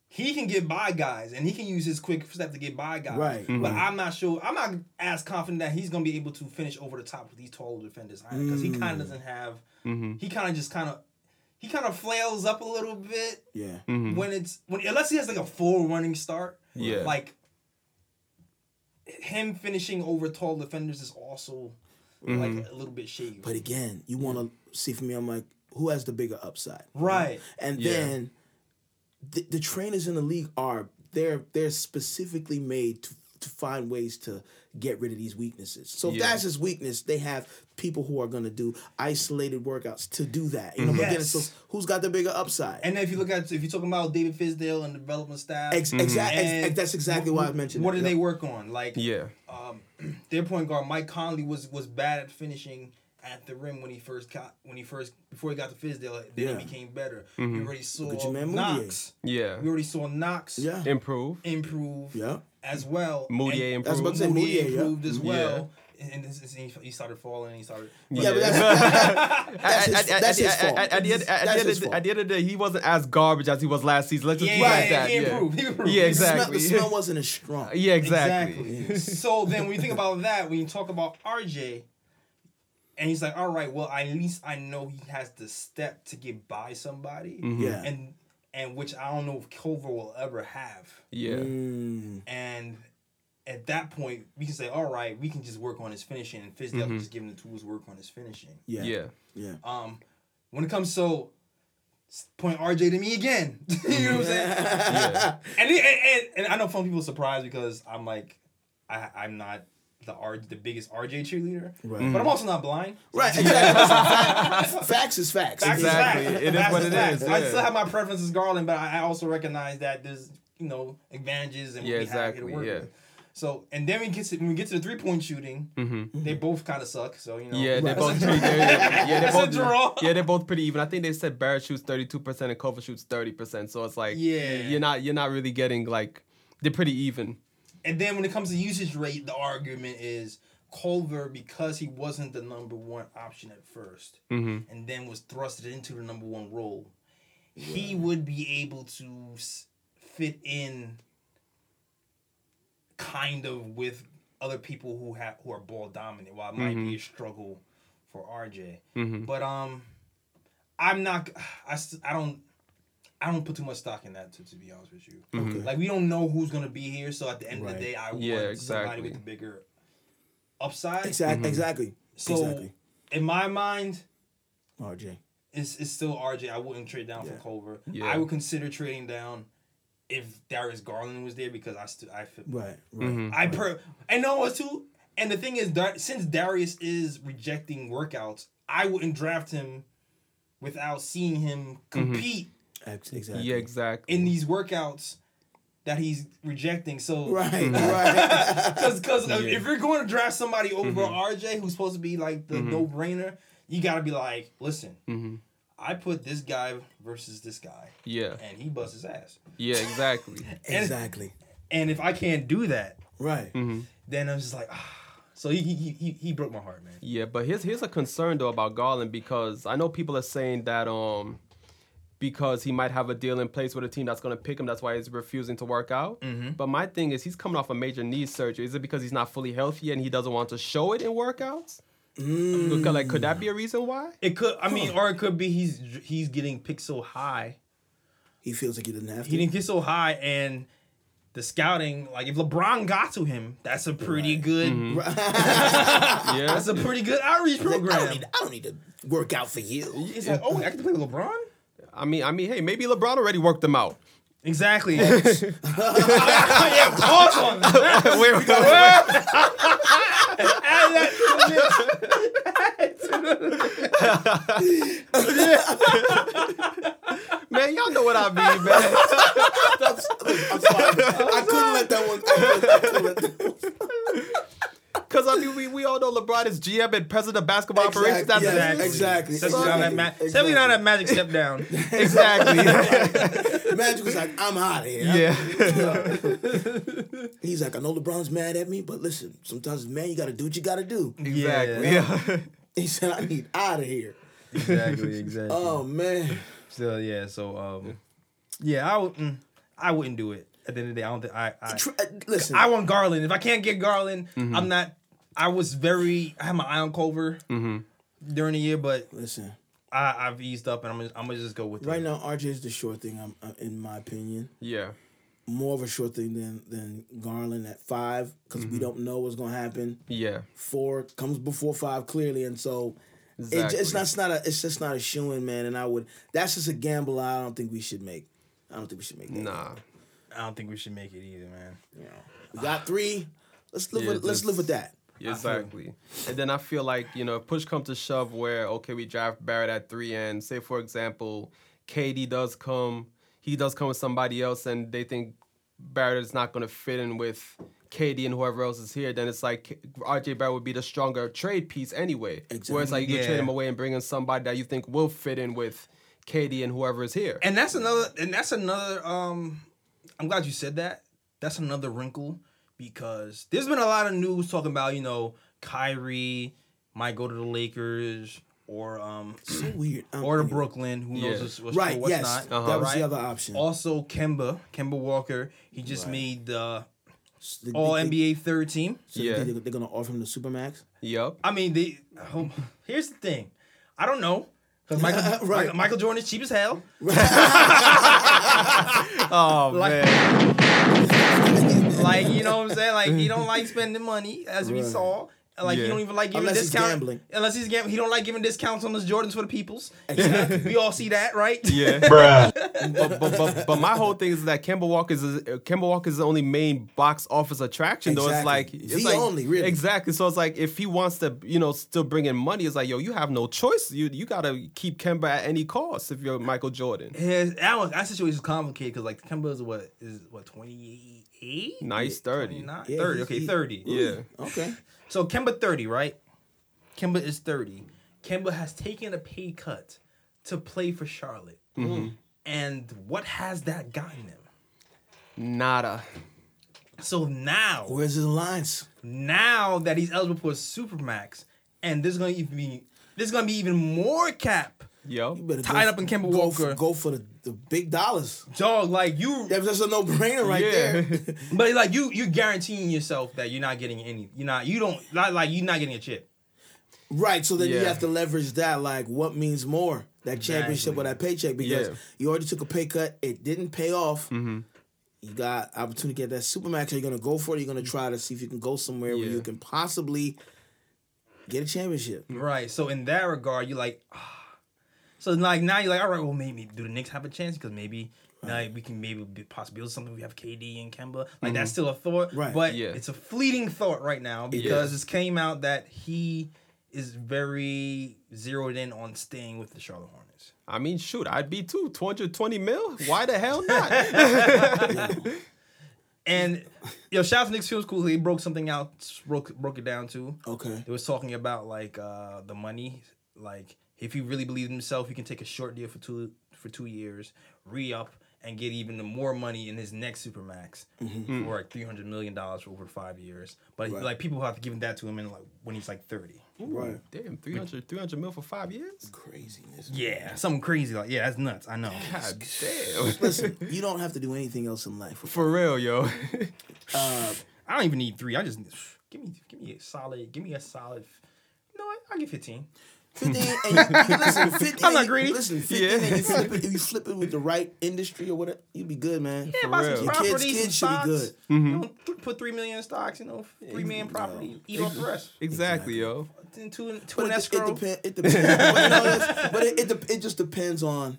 he can get by guys, and he can use his quick step to get by guys. Right. Mm-hmm. But I'm not sure. I'm not as confident that he's gonna be able to finish over the top with these taller defenders because he mm. kind of doesn't have. Mm-hmm. He kind of just kind of. He kind of flails up a little bit Yeah. when it's when unless he has like a full running start. Yeah. Like him finishing over tall defenders is also like mm-hmm. a little bit shady. But again, you want to see for me. I'm like, who has the bigger upside? Right. And Yeah. then the, the trainers in the league are they're they're specifically made to to find ways to get rid of these weaknesses. So if Yeah. that's his weakness, they have people who are going to do isolated workouts to do that. You know, mm-hmm. but again, Yes. so who's got the bigger upside? And if you look at if you're talking about David Fizdale and the development staff, Ex- mm-hmm. exact- ex- and ex- that's exactly why I mentioned What that. did they work on? Like yeah. um, their point guard Mike Conley was was bad at finishing at the rim when he first got when he first before he got to Fizdale. Then Yeah. he became better. Mm-hmm. We already saw at your man Knox. Yeah. We already saw Knox Yeah. Improve. improve Yeah. As well. Mudiay And- I about to improved. say Mudiay Mudiay, yeah. as well. And this is, he he started falling. He started. Yeah, but that's, that's his, At- at- that's at- his at- fault. At, at the end, That's his of, the- fault. at the end of the day, he wasn't as garbage as he was last season. Let's just Yeah, put it yeah, that. he yeah. improved. He improved. Yeah, The The smell, exactly. the smell wasn't as strong. Yeah, exactly. Exactly. so then when you think about that, when you talk about RJ, and he's like, all right, well, at least I know he has the step to get by somebody. Mm-hmm. Yeah. And and which I don't know if Culver will ever have. Yeah. Mm, And at that point, we can say, all right, we can just work on his finishing, and Fizdale can just give him the tools to work on his finishing. yeah. Yeah. Yeah. Um, when it comes to point RJ to me again, you know what I'm saying? Yeah. and, and, and and I know some people are surprised because I'm like, I I'm not the R the biggest RJ cheerleader, Right. but I'm also not blind. Right. Exactly. Facts is facts. Facts is Exactly. facts. It is Facts what it facts. is, I still have my preferences, Garland, but I I also recognize that there's you know advantages and Yeah, we have here exactly, yeah. with. So and then we get to when we get to the three point shooting, they both kind of suck. So you know, Mm-hmm. Yeah, they Right. both pretty. They're, yeah, they're It's a both. draw. Yeah, they're both pretty even. I think they said Barrett shoots thirty two percent and Culver shoots thirty percent. So it's like, Yeah. you're not you're not really getting like they're pretty even. And then when it comes to usage rate, the argument is Culver because he wasn't the number one option at 1st Mm-hmm. and then was thrusted into the number one role. He would be able to fit in kind of with other people who have who are ball dominant. While it might be a struggle for RJ, Mm-hmm. but um, I'm not. I st- I don't. I don't put too much stock in that to, to be honest with you. Mm-hmm. Okay. Like we don't know who's gonna be here, so at the end of the day, I want Yeah, somebody exactly. with a bigger upside. Exactly. Mm-hmm. Exactly. So exactly. in my mind, RJ. it's, it's still RJ. I wouldn't trade down Yeah. for Culver. Yeah. I would consider trading down if Darius Garland was there because I still I feel Right. Right. Mm-hmm. I per and know what too. And the thing is, that since Darius is rejecting workouts, I wouldn't draft him without seeing him mm-hmm. compete Ex- Exactly. Yeah, exactly. in these workouts that he's rejecting. So Right. Mm-hmm. Right. Because if you're going to draft somebody over Mm-hmm. RJ, who's supposed to be like the no brainer, you got to be like, listen, Mm-hmm. I put this guy versus this guy, Yeah, and he busts his ass. yeah, exactly. And- Exactly. And if I can't do that, Right. Mm-hmm. then I'm just like, ah. So he he he, he broke my heart, man. Yeah, but here's here's a concern though about Garland because I know people are saying that um because he might have a deal in place with a team that's going to pick him, that's why he's refusing to work out. Mm-hmm. But my thing is, he's coming off a major knee surgery. Is it because he's not fully healthy and he doesn't want to show it in workouts? Mm. Because, Like, could that be a reason why? It could, I mean, or it could be he's he's getting picked so high. He feels like he didn't have to. He didn't get so high, and the scouting, like if LeBron got to him, that's a pretty good. Yeah, That's a pretty good outreach Like, I, program. don't need, I don't need to work out for you. It's like, oh, I can play with LeBron. I mean, I mean, hey, maybe LeBron already worked them out. Exactly. yeah, pause on that. wait, wait, Add that to the man, y'all know what I mean, man. I'm, I'm sorry. I couldn't let that one. I couldn't, I couldn't let that one. Because I mean, we, we all know LeBron is GM and president of basketball operations. That's exactly. Seventy nine that ma- Exactly. that magic step down. Exactly. Magic was like, I'm out of here. yeah. He's like, I know LeBron's mad at me, but listen, sometimes, man, you got to do what you got to do. Exactly. Yeah. Yeah. He said, I need out of here. Exactly. Exactly. Oh, man. So yeah. So um, yeah, I would. Mm, I wouldn't do it. At the end of the day, I don't think I. I, uh, listen, I want Garland. If I can't get Garland, I'm not. I was very. I had my eye on Culver during the year, but listen. I, I've eased up, and I'm gonna, I'm gonna just go with Right it. now, RJ is the short thing, um, uh, in my opinion. Yeah. More of a short thing than, than Garland at five, because we don't know what's going to happen. Yeah. Four comes before five, clearly. And so it, it's, not, it's, not a, it's just not a shoe in, man. And I would, that's just a gamble I don't think we should make. I don't think we should make that. Nah. I don't think we should make it either, man. You know, we got three. Let's live Yeah, with let's live with that. Exactly. And then I feel like, you know, if push comes to shove where, okay, we draft Barrett at three and say, for example, KD does come, he does come with somebody else and they think Barrett is not going to fit in with KD and whoever else is here, then it's like RJ Barrett would be the stronger trade piece anyway. Exactly. Whereas like you Yeah. could trade him away and bring in somebody that you think will fit in with KD and whoever is here. And that's another. And that's another. Um, I'm glad you said that. That's another wrinkle because there's been a lot of news talking about you know Kyrie might go to the Lakers or um So weird. Um, or to Brooklyn. Who knows what's, what's Right. true, what's yes. not? Uh-huh. That was right? the other option. Also, Kemba, Kemba Walker. He just Right. made the They- All they- NBA third team. So you Yeah. think they're gonna offer him the supermax? Yep. I mean, they. oh, here's the thing. I don't know. Because Michael, Right. Michael, Michael Jordan is cheap as hell. Oh, Like- man. like you know what I'm saying? Like he don't like spending money, as we saw. Like he don't even like giving Unless he's gambling. Unless he's gambling, he don't like giving discounts on his Jordans for the peoples. we all see that, right? Yeah. but, but, but, but my whole thing is that Kemba Walker is Kemba Walker is the only main box office attraction. Though it's like it's The like, only, really. exactly. So it's like if he wants to, you know, still bring in money, it's like yo, you have no choice. You you gotta keep Kemba at any cost if you're Michael Jordan. His, that, one, that situation is complicated because like Kemba is what is what 28? Nice thirty. 29? Yeah, 30. he's- Okay, he- 30. Yeah. Okay. So Kemba 30, right? Kemba is 30. Kemba has taken a pay cut to play for Charlotte. Mm-hmm. And what has that gotten him? Nada. So now, Where's his alliance? now that he's eligible for a supermax, and there's gonna even be there's gonna be even more cap. Yo. You better Tied up in Kemba go Walker. For, go for the, the big dollars. Dog, like you That's just a no brainer right Yeah. there. but like you you're guaranteeing yourself that you're not getting any you're not you don't not like you're not getting a chip. right. So then you have to leverage that. Like, what means more? That championship or that paycheck? Because Yeah. you already took a pay cut. It didn't pay off. You got opportunity to get that supermax. Are you gonna go for it? You're gonna try to see if you can go somewhere where you can possibly get a championship. Right. So in that regard, you're like, ah. So like now you're like, all right, well maybe do the Knicks have a chance because maybe now we can maybe be possibly build something. We have KD and Kemba. Like that's still a thought, Right. But Yeah. it's a fleeting thought right now because it came out that he is very zeroed in on staying with the Charlotte Hornets. I mean, shoot, I'd be too. 220 mil? Why the hell not? And yo, shout out to Knicks Film School. He broke something out, broke broke it down too. Okay. It was talking about like uh the money, like if he really believes in himself, he can take a short deal for two for two years, re up, and get even more money in his next supermax mm-hmm. Hmm. for like three hundred million dollars for over five years. But right. like people have to give that to him in like when he's like thirty. Ooh, right. Damn, 300, 300 mil for five years? Craziness. Yeah, something crazy. Like, yeah, that's nuts. I know. God damn. Listen, you don't have to do anything else in life. For real, yo. uh, I don't even need three. I just give me give me a solid, give me a solid. No. I'll give 15. 15 and you, listen, 15 I'm not greedy. Listen, 15 yeah. and you flip, it, you flip it with the right industry or whatever, you'd be good, man. Yeah, buy some Your kids, kids should be good. Mm-hmm. You put three million in stocks, you know, three million property, no. eat off the rest. Exactly, yo. Then two, in, two in it, escrow. It, depends. but it, it, it just depends on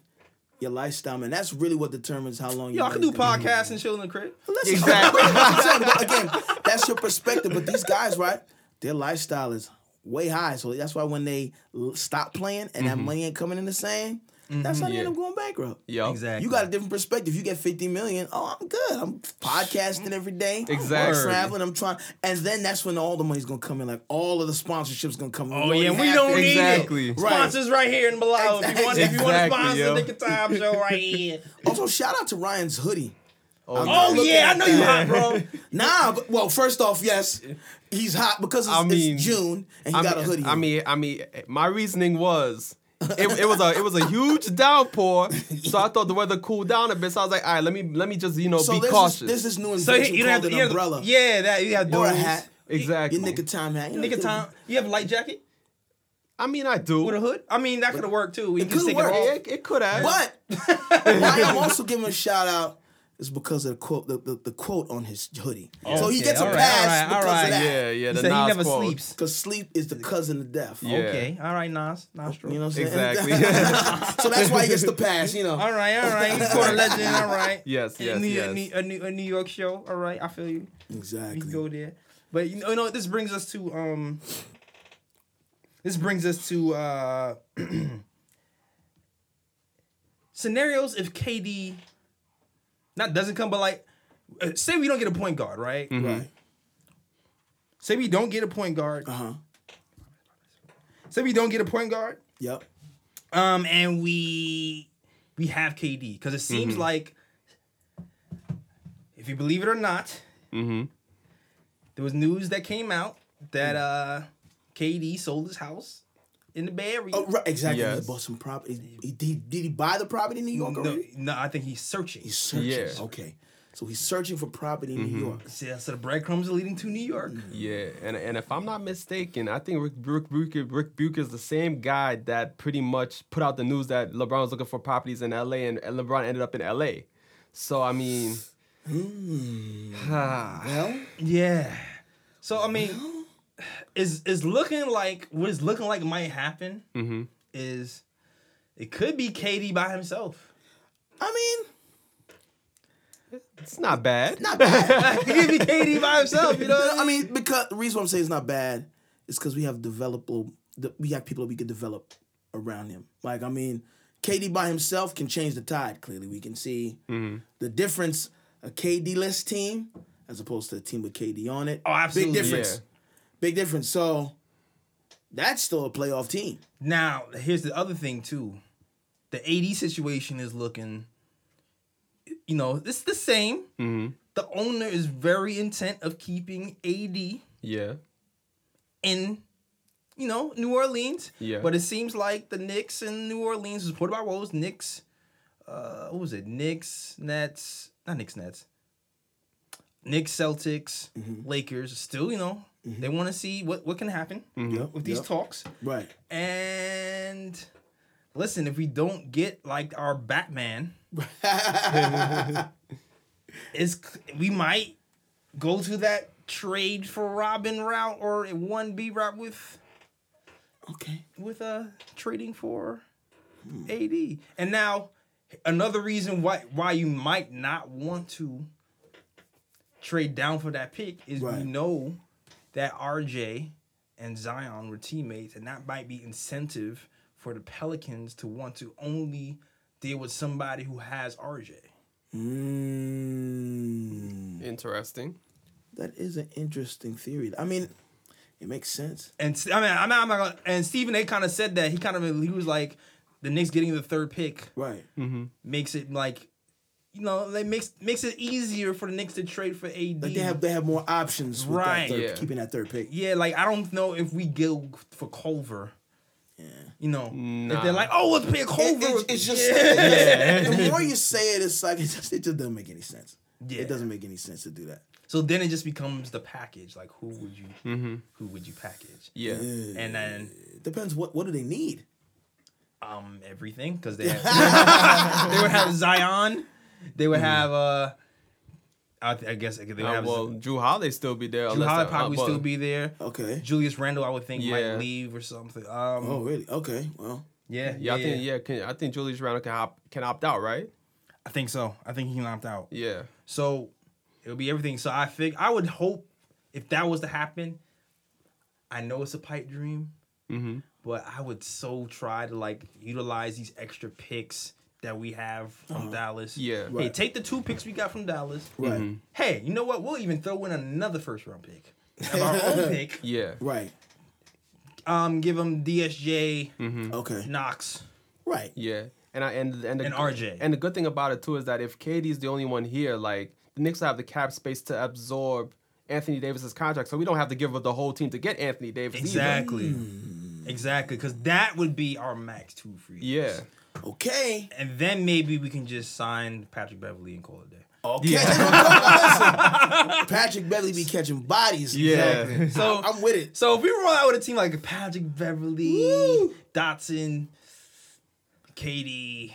your lifestyle, man. That's really what determines how long. Y'all can do podcasts and chill in the crib. Listen, exactly. again, that's your perspective. But these guys, right? Their lifestyle is way high, so that's why when they stop playing and that mm-hmm. money ain't coming in the same, that's mm-hmm. how they end up going bankrupt. Yeah, Exactly. You got a different perspective. You get 50 million. Oh, I'm good. I'm podcasting every day. Exactly. I'm traveling. I'm trying. And then that's when all the money's going to come in. Like all of the sponsorships going to come in. Oh already yeah, we don't it. need Exactly. it. Sponsors right here in below. If you want, if you want to sponsor yo. the Knick of Time show right here. Also, shout out to Ryan's hoodie. Oh, I'm Oh looking yeah, I know you that. hot, bro. Nah, but, well, first off, yes, he's hot because it's, I mean- it's June and he I got mean, a hoodie. I on. mean, I mean, my reasoning was it, it was a it was a huge downpour, so I thought the weather cooled down a bit. So I was like, all right, let me let me just you know so be there's cautious. This, there's this new So invention you don't have called an you have, umbrella yeah, that you have or a hat. exactly. Your Knick of time hat. You know, Knick of time. You have a light jacket I mean, I do. with a hood. I mean, that could have worked too. We It could've take it worked. It, it could have. But why I'm also giving a shout out is because of the quote, the, the, the quote on his hoodie. so he gets a all right, pass all right, all because right. of that. yeah, yeah. He The said he Nas never quote. sleeps. Because sleep is the cousin of death. Yeah. Okay, all right, Nas, Nas. You know what I'm saying? Exactly. so that's why he gets the pass. You know. All right, all right. He's called a legend. All right. Yes, A yes, New, yes. A, New, a, New, a New York show. All right, I feel you. Exactly. can go there. But you know, you know what? This brings us to um. This brings us to uh. scenarios if KD not doesn't come, but like, uh, say we don't get a point guard, right? Right. Say we don't get a point guard. Uh huh. Say we don't get a point guard. Yep. Um, and we we have KD because it seems like, if you believe it or not, Mm-hmm. there was news that came out that uh KD sold his house in the Bay Area. Oh, right. Exactly. Yes. He bought some property. He, did, did he buy the property in New York no, already? no, I think he's searching. He's searching. Yeah. Okay. So he's searching for property in New mm-hmm. York. so, so the breadcrumbs are leading to New York. Mm-hmm. Yeah, and and if I'm not mistaken, I think Rick Rick Bucher, Rick Bucher is the same guy that pretty much put out the news that LeBron was looking for properties in LA, and, and LeBron ended up in LA. So I mean, hmm. Well, Yeah. So I mean, is is looking like what's looking like might happen mm-hmm. is it could be KD by himself. I mean, it's not bad. not bad. it could be KD by himself. You know. What I mean, because the reason why I'm saying it's not bad is because we have developable, the- we have people that we could develop around him. Like, I mean, KD by himself can change the tide. Clearly, we can see the difference. A KD less team as opposed to a team with KD on it. Oh, absolutely. Big difference. Yeah. Big difference. So that's still a playoff team. Now, here's the other thing too. The AD situation is looking, you know, it's the same. Mm-hmm. The owner is very intent of keeping AD Yeah. in, you know, New Orleans. Yeah. But it seems like the Knicks and New Orleans, supported by Rose, Knicks, uh, what was it? Knicks, Nets, not Knicks, Nets. Knicks, Celtics, Mm-hmm. Lakers, still, you know, they mm-hmm. want to see what, what can happen mm-hmm. Yep, with these yep. talks. Right. And listen, if we don't get like our Batman, is we might go to that trade for Robin route or one B route with Okay. with uh trading for hmm. AD. And now another reason why why you might not want to trade down for that pick is we know that RJ and Zion were teammates, and that might be incentive for the Pelicans to want to only deal with somebody who has RJ. Mm, Interesting. that is an interesting theory. I mean, It makes sense. And s- I mean, I'm not, I'm not gonna. And Stephen A. kind of said that he kind of he was like, the Knicks getting the third pick Right. makes it like, you know, it makes makes it easier for the Knicks to trade for AD. Like they have they have more options with Right. that third, Yeah. keeping that third pick. yeah, like I don't know if we go for Culver. Yeah. You know, if they're like, oh, let's pick It- Culver. it's, it's just yeah. the more you say it, it's like it just, it just doesn't make any sense. Yeah. It doesn't make any sense to do that. So then it just becomes the package. Like, who would you, Mm-hmm. who would you package? Yeah. And then It depends what what do they need. um everything because they have, they would have Zion, they would have uh, I, th- I guess they would Uh, have well, Jrue Holiday still be there. Jrue unless Holiday uh, probably still be there. Okay. Julius Randle, I would think Yeah. might leave or something. Um, Oh really? Okay. Well. yeah, Yeah, I think yeah, can, I think Julius Randle can opt, can opt out, right? I think so. I think he can opt out. Yeah. So it'll be everything. So I think I would hope if that was to happen, I know it's a pipe dream, Mm-hmm. but I would so try to like utilize these extra picks that we have from Dallas. Yeah. Hey, take the two picks we got from Dallas. Right. Mm-hmm. Hey, you know what? We'll even throw in another first round pick. Have our own pick. Yeah. Right. Um, give them DSJ, Mm-hmm. Okay. Knox. Right. Yeah. And I and and the, And RJ. And the good thing about it too is that if KD's the only one here, like the Knicks will have the cap space to absorb Anthony Davis's contract, so we don't have to give up the whole team to get Anthony Davis. either. Exactly. Exactly, because that would be our max two free. Yeah. Okay. And then maybe we can just sign Patrick Beverley and call it a day. Okay. Listen, Patrick Beverley be catching bodies. Yeah. So I'm with it. So if we roll out with a team like Patrick Beverley, Woo. Dotson, KD,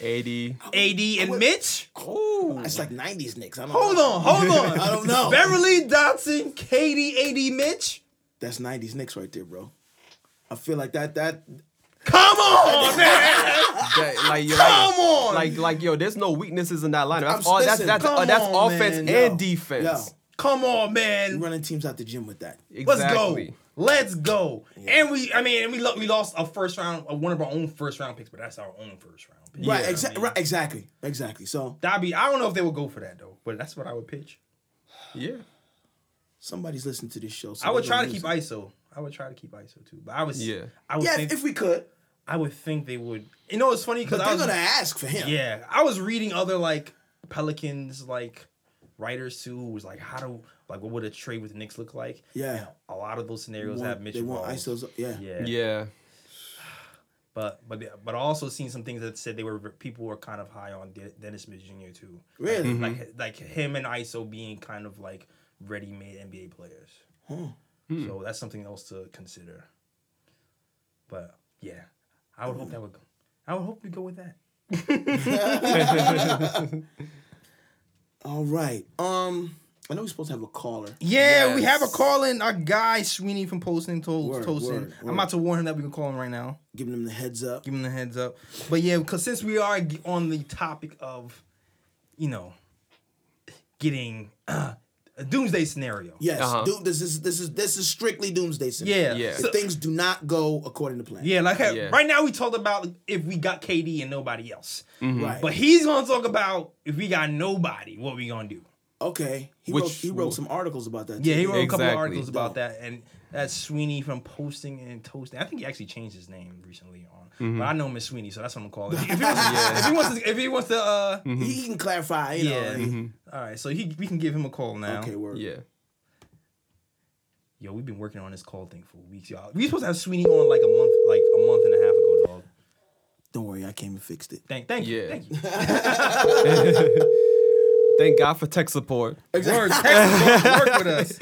80. AD, and would- Mitch. Ooh. It's like '90s Knicks. I don't Hold know. on, hold on. I don't know. Beverley, Dotson, KD, AD, Mitch. That's '90s Knicks right there, bro. I feel like that. That Come on, man. That- like, yo, Come like, on. Like, like, yo, there's no weaknesses in that lineup. That's I'm- all. That's listen, that's come uh, that's on, offense man. and Yo, defense. yo. Come on, you man. running teams out the gym with that. Let's go. Let's go. And we, I mean, we lo- we lost a first round, uh, one of our own first round picks, but that's our own first round pick. Right. I Exa- mean, right. Exactly. Exactly. So That'd be. I don't know if they would go for that though, but that's what I would pitch. Yeah. somebody's listening to this show. So I would try to keep it. ISO. I would try to keep ISO too, but I was. Yeah. I would Yeah, think. if we could, I would think they would. You know, it's funny because I they're was. gonna ask for him. Yeah, I was reading other like Pelicans like writers too. who Was like, how do like what would a trade with the Knicks look like? Yeah. And a lot of those scenarios Want- have Mitch they want. ISOs. Yeah. Yeah. Yeah. But but but I also seen some things that said they were people were kind of high on De- Dennis Smith Jr. too. Really? Mm-hmm. Like like him and ISO being kind of like ready-made NBA players. Huh. Hmm. So that's something else to consider. But yeah, I would hope that would go. I would hope we go with that. All right. Um, I know we're supposed to have a caller. Yeah, we have a Yes. call in. Our guy Shwinny from Posting told Word, Toasting. word, I'm word. about to warn him that we can call him right now. Giving him the heads up. Give him the heads up. But yeah, because since we are on the topic of, you know, getting uh, a doomsday scenario. Yes, Uh-huh. dude. This is this is this is strictly doomsday scenario. Yeah. Yeah. If So- things do not go according to plan. yeah, like Yeah. right now we talked about if we got KD and nobody else. Right. But he's gonna talk about if we got nobody, what we gonna do. Okay. He Which wrote he wrote will- some articles about that. Yeah, he wrote a couple of articles about that, and that's Shwinny from Posting and Toasting. I think he actually changed his name recently on, but I know Miss Shwinny, so that's what I'm calling. If he wants, if he wants to, if he wants to, uh, He can clarify. You know. yeah. like- All right, so he we can give him a call now. Okay. Word. Yeah. Yo, we've been working on this call thing for weeks, y'all. We supposed to have Shwinny on like a month, like a month and a half ago, dog. Don't worry, I came and fixed it. Thank, thank you, thank you. Thank God for tech support. Word, text us, work, work with us.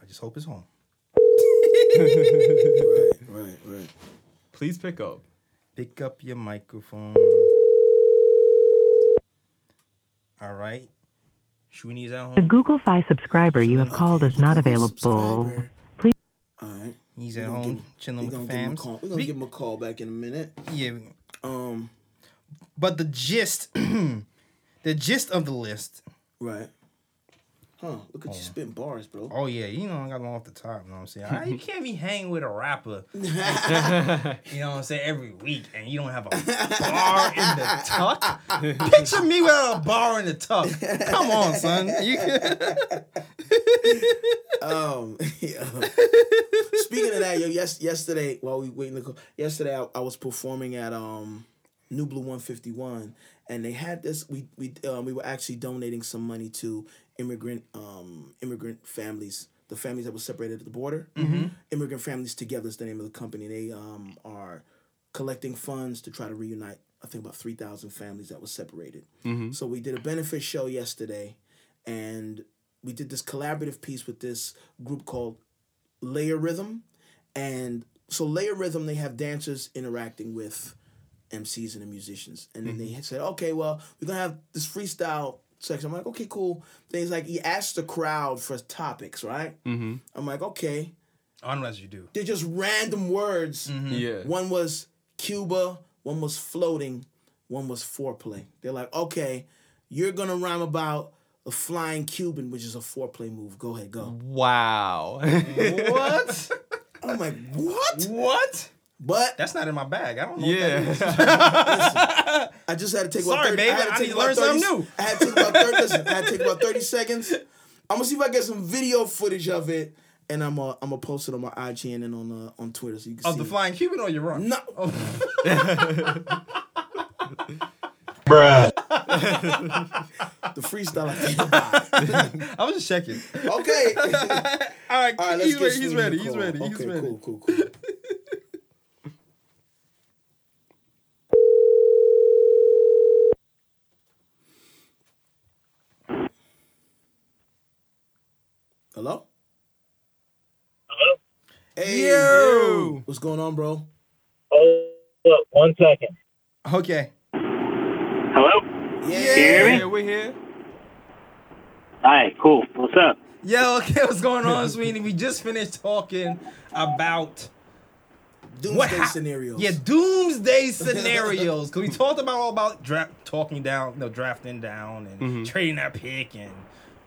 I just hope it's home. right. Right. Right. Please pick up. Pick up your microphone. All right. Shwinny's at The. Google Fi subscriber you have called is not available. Please. All right. He's at home give- chilling with the give him a fams. call. We're gonna We- give him a call back in a minute. yeah, Um. but the gist, the gist of the list Right. Huh? Look at you spitting bars, bro. Oh yeah, you know I got them off the top. You know what I'm saying? I, you can't be hanging with a rapper. you know what I'm saying? Every week, and you don't have a bar in the tuck. Picture me without a bar in the tuck. Come on, son. You Um, yeah. Speaking of that, yo, yes, yesterday while we waiting to go, yesterday I, I was performing at um New Blue One Fifty One, and they had this. We we um, we were actually donating some money to immigrant um immigrant families, the families that were separated at the border. Immigrant families together is the name of the company. They um are collecting funds to try to reunite. I think about three thousand families that were separated. So we did a benefit show yesterday, and we did this collaborative piece with this group called Layer Rhythm, and so Layer Rhythm they have dancers interacting with MCs and the musicians, and then they said, okay, well we're gonna have this freestyle section. I'm like, okay, cool. Then he's like, he asked the crowd for topics, right? Mm-hmm. I'm like, okay. Unless you do. They're just random words. Yeah. One was Cuba, one was floating, one was foreplay. They're like, okay, you're gonna rhyme about a flying Cuban, which is a foreplay move. Go ahead, go. Wow. What? I'm like, what? what? But That's not in my bag. I don't know. yeah. I just had to take Sorry, 30, baby, I had to I take need to learn 30 something new. I had to take about 30 listen, I had to take about 30 seconds. I'm gonna see if I get some video footage of it and I'm gonna I'm gonna post it on my IG and then on uh, on Twitter so you can Of see. the it. flying Cuban or your run? No. Bruh. The freestyle I. I was just checking. Okay. All right, All right, let's he's, get ready, he's ready. He's call. ready. He's ready. Cool, cool, cool. Hello? Hello? Hey. Yo. What's going on, bro? Oh, look, one second. Okay. Hello? Yeah. hear me? Yeah, we're here. Hi, cool. What's up? Yo, okay, what's going on, Shwinny? We just finished talking about Doomsday what hap- scenarios. Yeah, doomsday scenarios. Cause we talked about all about draft talking down, you know, drafting down and mm-hmm. trading that pick and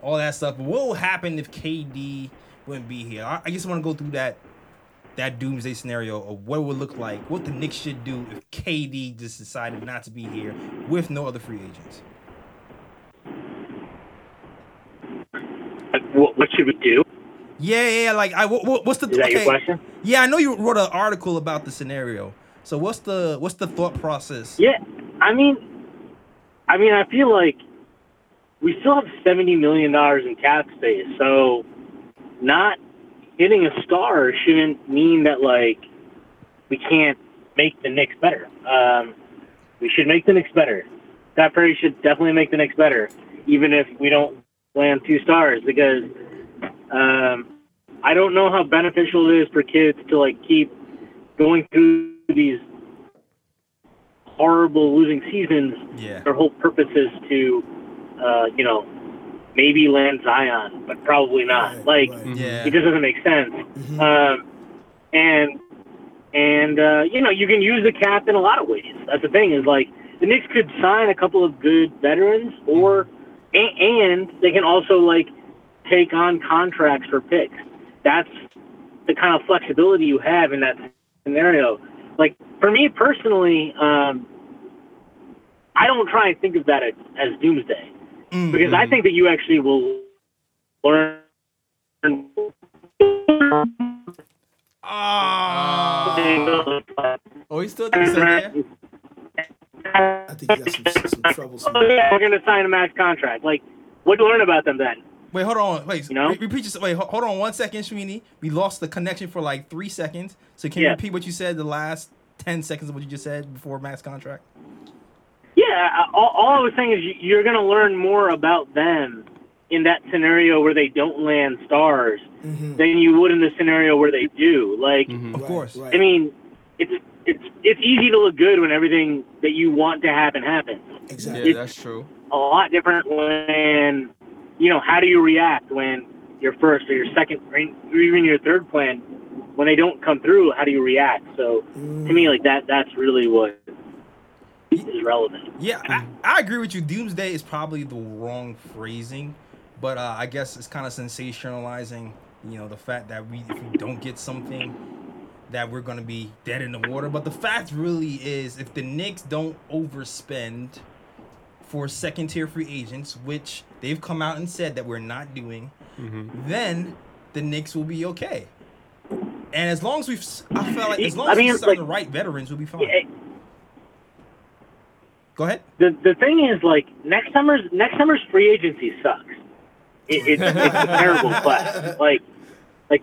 all that stuff. But what will happen if KD wouldn't be here? I, I just want to go through that that doomsday scenario of what it would look like, what the Knicks should do if KD just decided not to be here with no other free agents. What, what should we do? Yeah, yeah, like I what, what- what's the Is that your question? Yeah, I know you wrote an article about the scenario. So what's the what's the thought process? Yeah, I mean, I mean, I feel like we still have seventy million dollars in cap space, so not hitting a star shouldn't mean that like we can't make the Knicks better. Um, we should make the Knicks better. Scott Perry should definitely make the Knicks better, even if we don't land two stars, because um, I don't know how beneficial it is for kids to like keep going through these horrible losing seasons. Yeah. Their whole purpose is to, uh, you know, maybe land Zion, but probably not. Right, like, right. Yeah. it just doesn't make sense. Um, and and uh, you know, you can use the cap in a lot of ways. That's the thing is like the Knicks could sign a couple of good veterans, or a- and they can also like take on contracts for picks. That's the kind of flexibility you have in that scenario. Like for me personally, um, I don't try and think of that as, as doomsday because I think that you actually will learn. Ah. Oh, he's still there. I think you got some, some trouble. Some, Oh, yeah, we're going to sign a max contract. Like, what do you learn about them then? Wait, hold on. Wait, You know? repeat your, Wait, hold on one second, Shwinny. We lost the connection for like three seconds. So can you repeat what you said? The last ten seconds of what you just said before max contract. Yeah, all, all I was saying is you- you're going to learn more about them in that scenario where they don't land stars mm-hmm. than you would in the scenario where they do. Like, mm-hmm. Of course. Right. I mean, it's it's it's easy to look good when everything that you want to happen happens. exactly. Yeah, that's true. a lot different when you know how do you react when your first or your second or even your third plan when they don't come through how do you react so to mm. me like that that's really what is relevant Yeah, I, I agree with you. Doomsday is probably the wrong phrasing, but uh, I guess it's kind of sensationalizing, you know, the fact that we if we don't get something, that we're gonna be dead in the water. But the fact really is, if the Knicks don't overspend for second tier free agents, which they've come out and said that we're not doing, then the Knicks will be okay. And as long as we've, I felt like as long I as we mean, sign the right veterans, we'll be fine. Yeah, Go ahead. the the thing is like next summer's next summer's free agency sucks. It, it's, it's a terrible class. Like like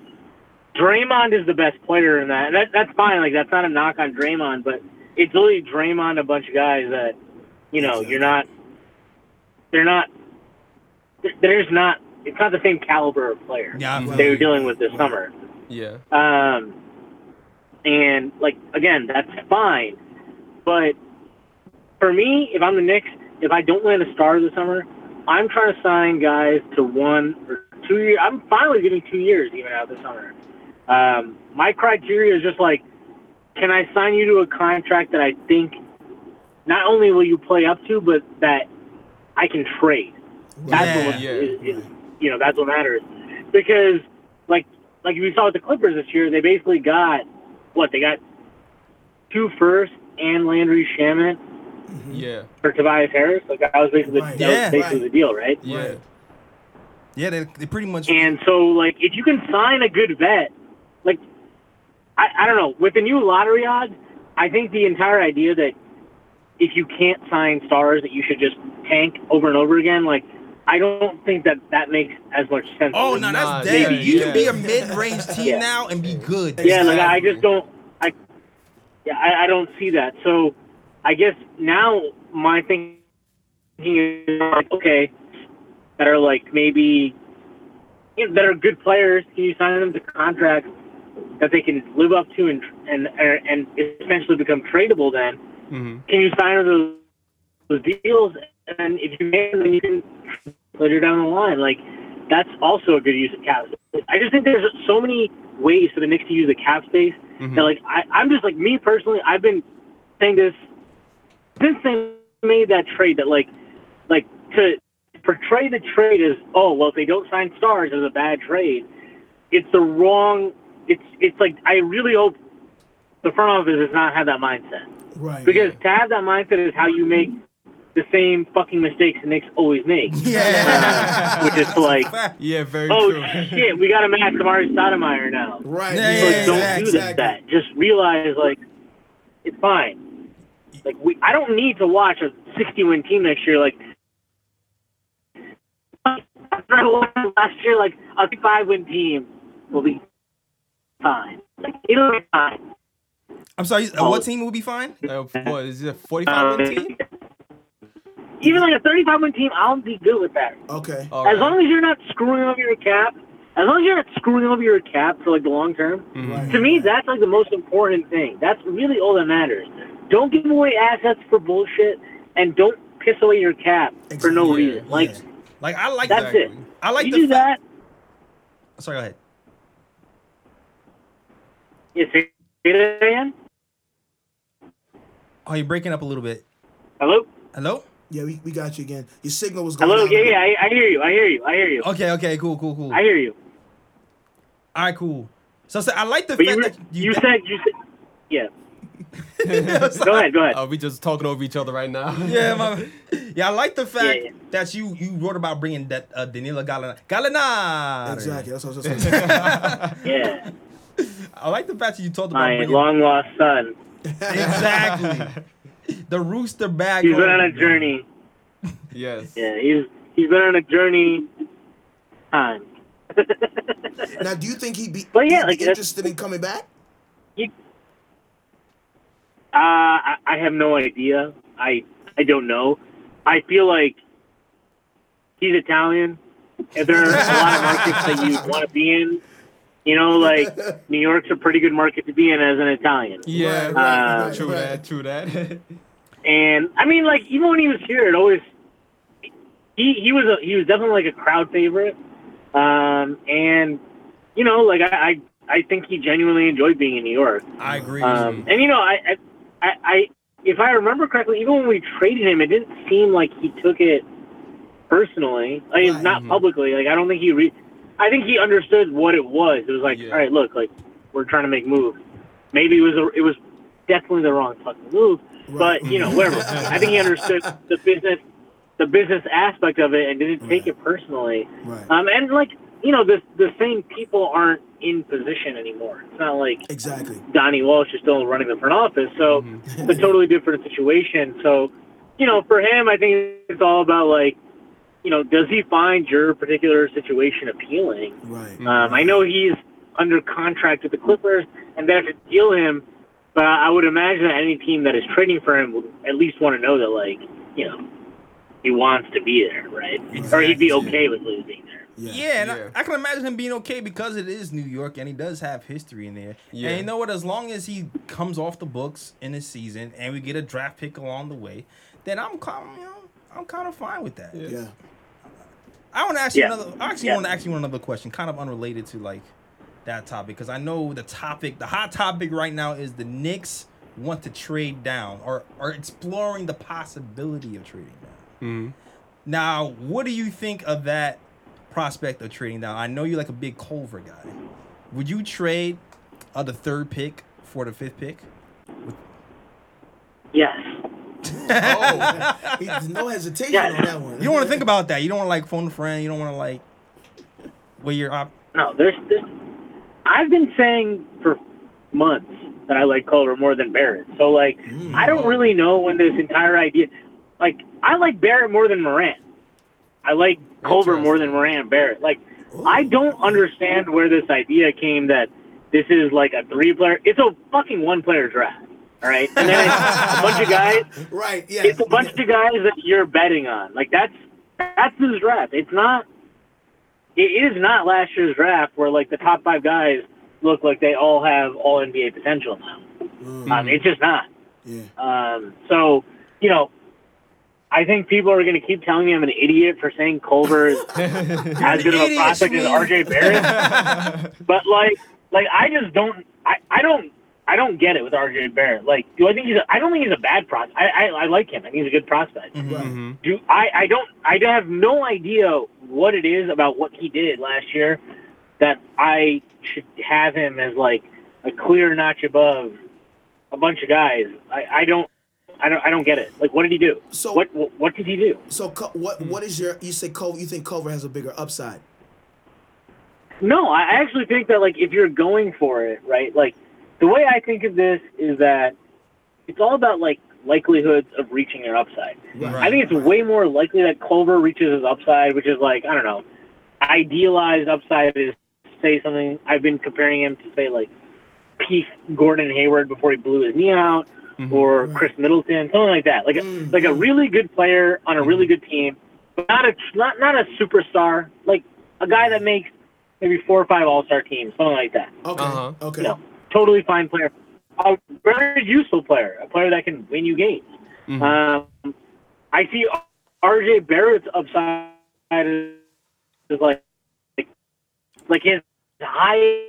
Draymond is the best player in that. And that that's fine. Like that's not a knock on Draymond, but it's literally Draymond, a bunch of guys that you know you're not. They're not. There's not. It's not the same caliber of player Yeah, I feel they were dealing with this summer. Yeah. Um, and like again, that's fine. But for me, if I'm the Knicks, if I don't land a star this summer, I'm trying to sign guys to one or two years. I'm finally giving two years even out this summer. Um, my criteria is just like, can I sign you to a contract that I think not only will you play up to, but that I can trade. That's Yeah. what Yeah. is, is, you know that's what matters. Because like like we saw with the Clippers this year, they basically got what they got two first and Landry Shamet Yeah. for Tobias Harris. Like that was basically Right. that was Yeah. basically the deal, right? Yeah. Right. Yeah, they, they pretty much. And so, like, if you can sign a good vet, like, I, I don't know, with the new lottery odds, I think the entire idea that if you can't sign stars, that you should just tank over and over again, like, I don't think that that makes as much sense. Oh no, that's dead. yeah, you can be a mid-range team Yeah. now and be good. Yeah, like I just don't. I yeah, I, I don't see that. So I guess now my thinking is like, okay, that are like maybe you know, that are good players. Can you sign them to contracts that they can live up to and and and essentially become tradable? Then hmm can you sign those, those deals? And if you can, then you can later down the line. Like that's also a good use of cap. space. I just think there's so many ways for the Knicks to use the cap space that like I, I'm just like me personally. I've been saying this since they made that trade that like like to portray the trade as oh well if they don't sign stars as a bad trade. It's the wrong. It's it's like I really hope the front office does not have that mindset. Right. Because to have that mindset is how you make the same fucking mistakes the Knicks always make. Yeah. Which is like, Yeah, very oh true. shit, we got to match Amar'e Stoudemire now. Right. Yeah, So yeah, don't yeah, do exactly. that. Just realize like it's fine. Like we, I don't need to watch a 60-win team next year. Like after I watched last year, like a five-win team will be fine. Like it'll be fine. I'm sorry. Uh, what team will be fine? Uh, what is it? Forty-five win team? Even like a 35-win team, I'll be good with that. Okay. All as right. long as you're not screwing over your cap, as long as you're not screwing over your cap for like the long term, Right. to me that's like the most important thing. That's really all that matters. Don't give away assets for bullshit, and don't piss away your cap for no Exactly. reason. Like Yeah. Like I like that's that. it. I like you the do fact. that. Sorry, go ahead. You say that again? Oh, you're breaking up a little bit. Hello, Hello? Yeah, we, we got you again. Your signal was going hello. out Yeah, yeah. I, I hear you. I hear you. I hear you. Okay, okay, cool, cool, cool. I hear you. All right, cool. So, so I like the But fact you, that you said you said yeah. Go ahead. Go ahead. Are we just talking over each other right now? yeah, my, yeah, I like the fact Yeah, yeah. that you you wrote about bringing that uh, Danilo Gallinari. Gallinari. Exactly. That's what I was saying. Yeah, I like the fact that you talked about my bringing long lost son. exactly the rooster bag. He's been on a home. journey. yes. Yeah, he's he's been on a journey. Time. now, do you think he'd be, But yeah, he'd be like, interested in coming back? Uh, I, I have no idea. I I don't know. I feel like he's Italian. If there are a lot of markets that you want to be in, you know, like New York's a pretty good market to be in as an Italian. Yeah. Right, right, true right. that. True that. And I mean, like even when he was here, it always he he was a he was definitely like a crowd favorite. Um, and you know, like I I, I think he genuinely enjoyed being in New York. I agree. Um, and you know, I, I, I, I, if I remember correctly, even when we traded him, it didn't seem like he took it personally. Like, Right. not publicly. Like I don't think he. Re- I think he understood what it was. It was like, Yeah. all right, look, like we're trying to make moves. Maybe it was a, it was definitely the wrong fucking move, Right. but you know, whatever. I think he understood the business, the business aspect of it, and didn't take it personally. Right. Um, and like you know, the the same people aren't in position anymore. It's not like Exactly. Donnie Walsh is still running the front office, so Mm-hmm. it's a totally different situation. So, you know, for him, I think it's all about like, you know, does he find your particular situation appealing? Right. Um, I know he's under contract with the Clippers, and they have to deal him. But I would imagine that any team that is trading for him would at least want to know that, like, you know, he wants to be there, right? Or he'd be okay with losing. Yeah. Yeah, and Yeah. I, I can imagine him being okay because it is New York and he does have history in there. Yeah. And you know what? As long as he comes off the books in this season and we get a draft pick along the way, then I'm kind, you know, I'm kind of fine with that. Yeah. I want to ask you Yeah. another. I actually Yeah. want to ask you another question, kind of unrelated to like that topic, because I know the topic, the hot topic right now is the Knicks want to trade down or are exploring the possibility of trading down. Mhm. Now, what do you think of that prospect of trading down? I know you're like a big Culver guy. Would you trade uh, the third pick for the fifth pick? Yes. Oh, no hesitation Yeah. on that one. You don't want to think about that. You don't want to like phone a friend. You don't want to like where you're op- No, there's, there's. I've been saying for months that I like Culver more than Barrett. So like, I don't really know when this entire idea. Like, I like Barrett more than Morant. I like Culver more than Morant and Barrett. Like, I don't understand where this idea came that this is like a three player. It's a fucking one player draft. All right, and then it's a bunch of guys. Right. Yeah. It's a bunch of guys that you're betting on. Like that's that's this draft. It's not. It is not last year's draft where like the top five guys look like they all have all NBA potential now. Um, it's just not. Yeah. Um, so you know, I think people are going to keep telling me I'm an idiot for saying Culver is as good of a prospect as RJ Barrett. but like, like I just don't. I, I don't. I don't get it with RJ Barrett. Like, do I think he's? A, I don't think he's a bad prospect. I, I I like him. I think he's a good prospect. Mm-hmm, right. Mm-hmm. Do I? I don't. I have no idea what it is about what he did last year that I should have him as like a clear notch above a bunch of guys. I, I don't. I don't. I don't get it. Like, what did he do? So- what? What, what did he do? So Co- what? What is your? You say Culver? You think Culver has a bigger upside? No, I actually think that like if you're going for it, right? Like the way I think of this is that it's all about like likelihoods of reaching your upside. Right. I think it's way more likely that Culver reaches his upside, which is like I don't know, idealized upside is say something. I've been comparing him to say like peak Gordon Hayward before he blew his knee out, or Khris Middleton, something like that. Like a, like a really good player on a really good team, but not a not not a superstar. Like a guy that makes maybe four or five All Star teams, something like that. Okay. Uh-huh. Okay. You know, totally fine player, a very useful player, a player that can win you games. Um, I see R.J. Barrett's upside is, is like, like his highest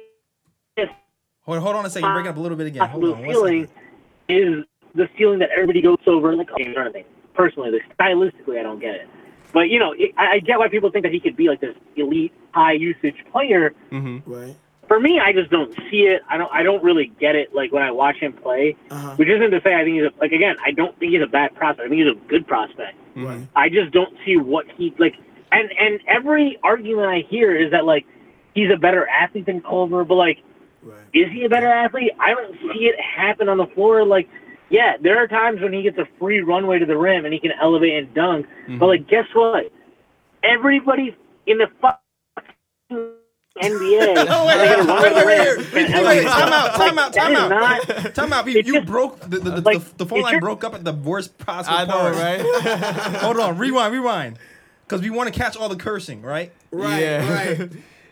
Hold, hold on a second. You're breaking up a little bit again. Hold possible on. One ceiling second. Is the ceiling that everybody goes over like games or anything. Personally, like, stylistically, I don't get it. But you know, it, I, I get why people think that he could be like this elite, high usage player. Right. For me, I just don't see it. I don't. I don't really get it. Like when I watch him play, Uh-huh. which isn't to say I think he's a, like again. I don't think he's a bad prospect. I think he's a good prospect. Right. I just don't see what he like. And and every argument I hear is that like he's a better athlete than Culver, but like Right. is he a better athlete? I don't see it happen on the floor. Like, yeah, there are times when he gets a free runway to the rim and he can elevate and dunk. But mm-hmm. like, guess what? Everybody in the fucking NBA, when they get a wait, wait, wait, wait, wait, wait, time out, time out, time out. not- Time out. You, you just- broke the the, the, like, the, the phone line just- broke up at the worst possible I know, part. right? Hold on, rewind, rewind. Because we want to catch all the cursing, right? Right. Yeah. Right.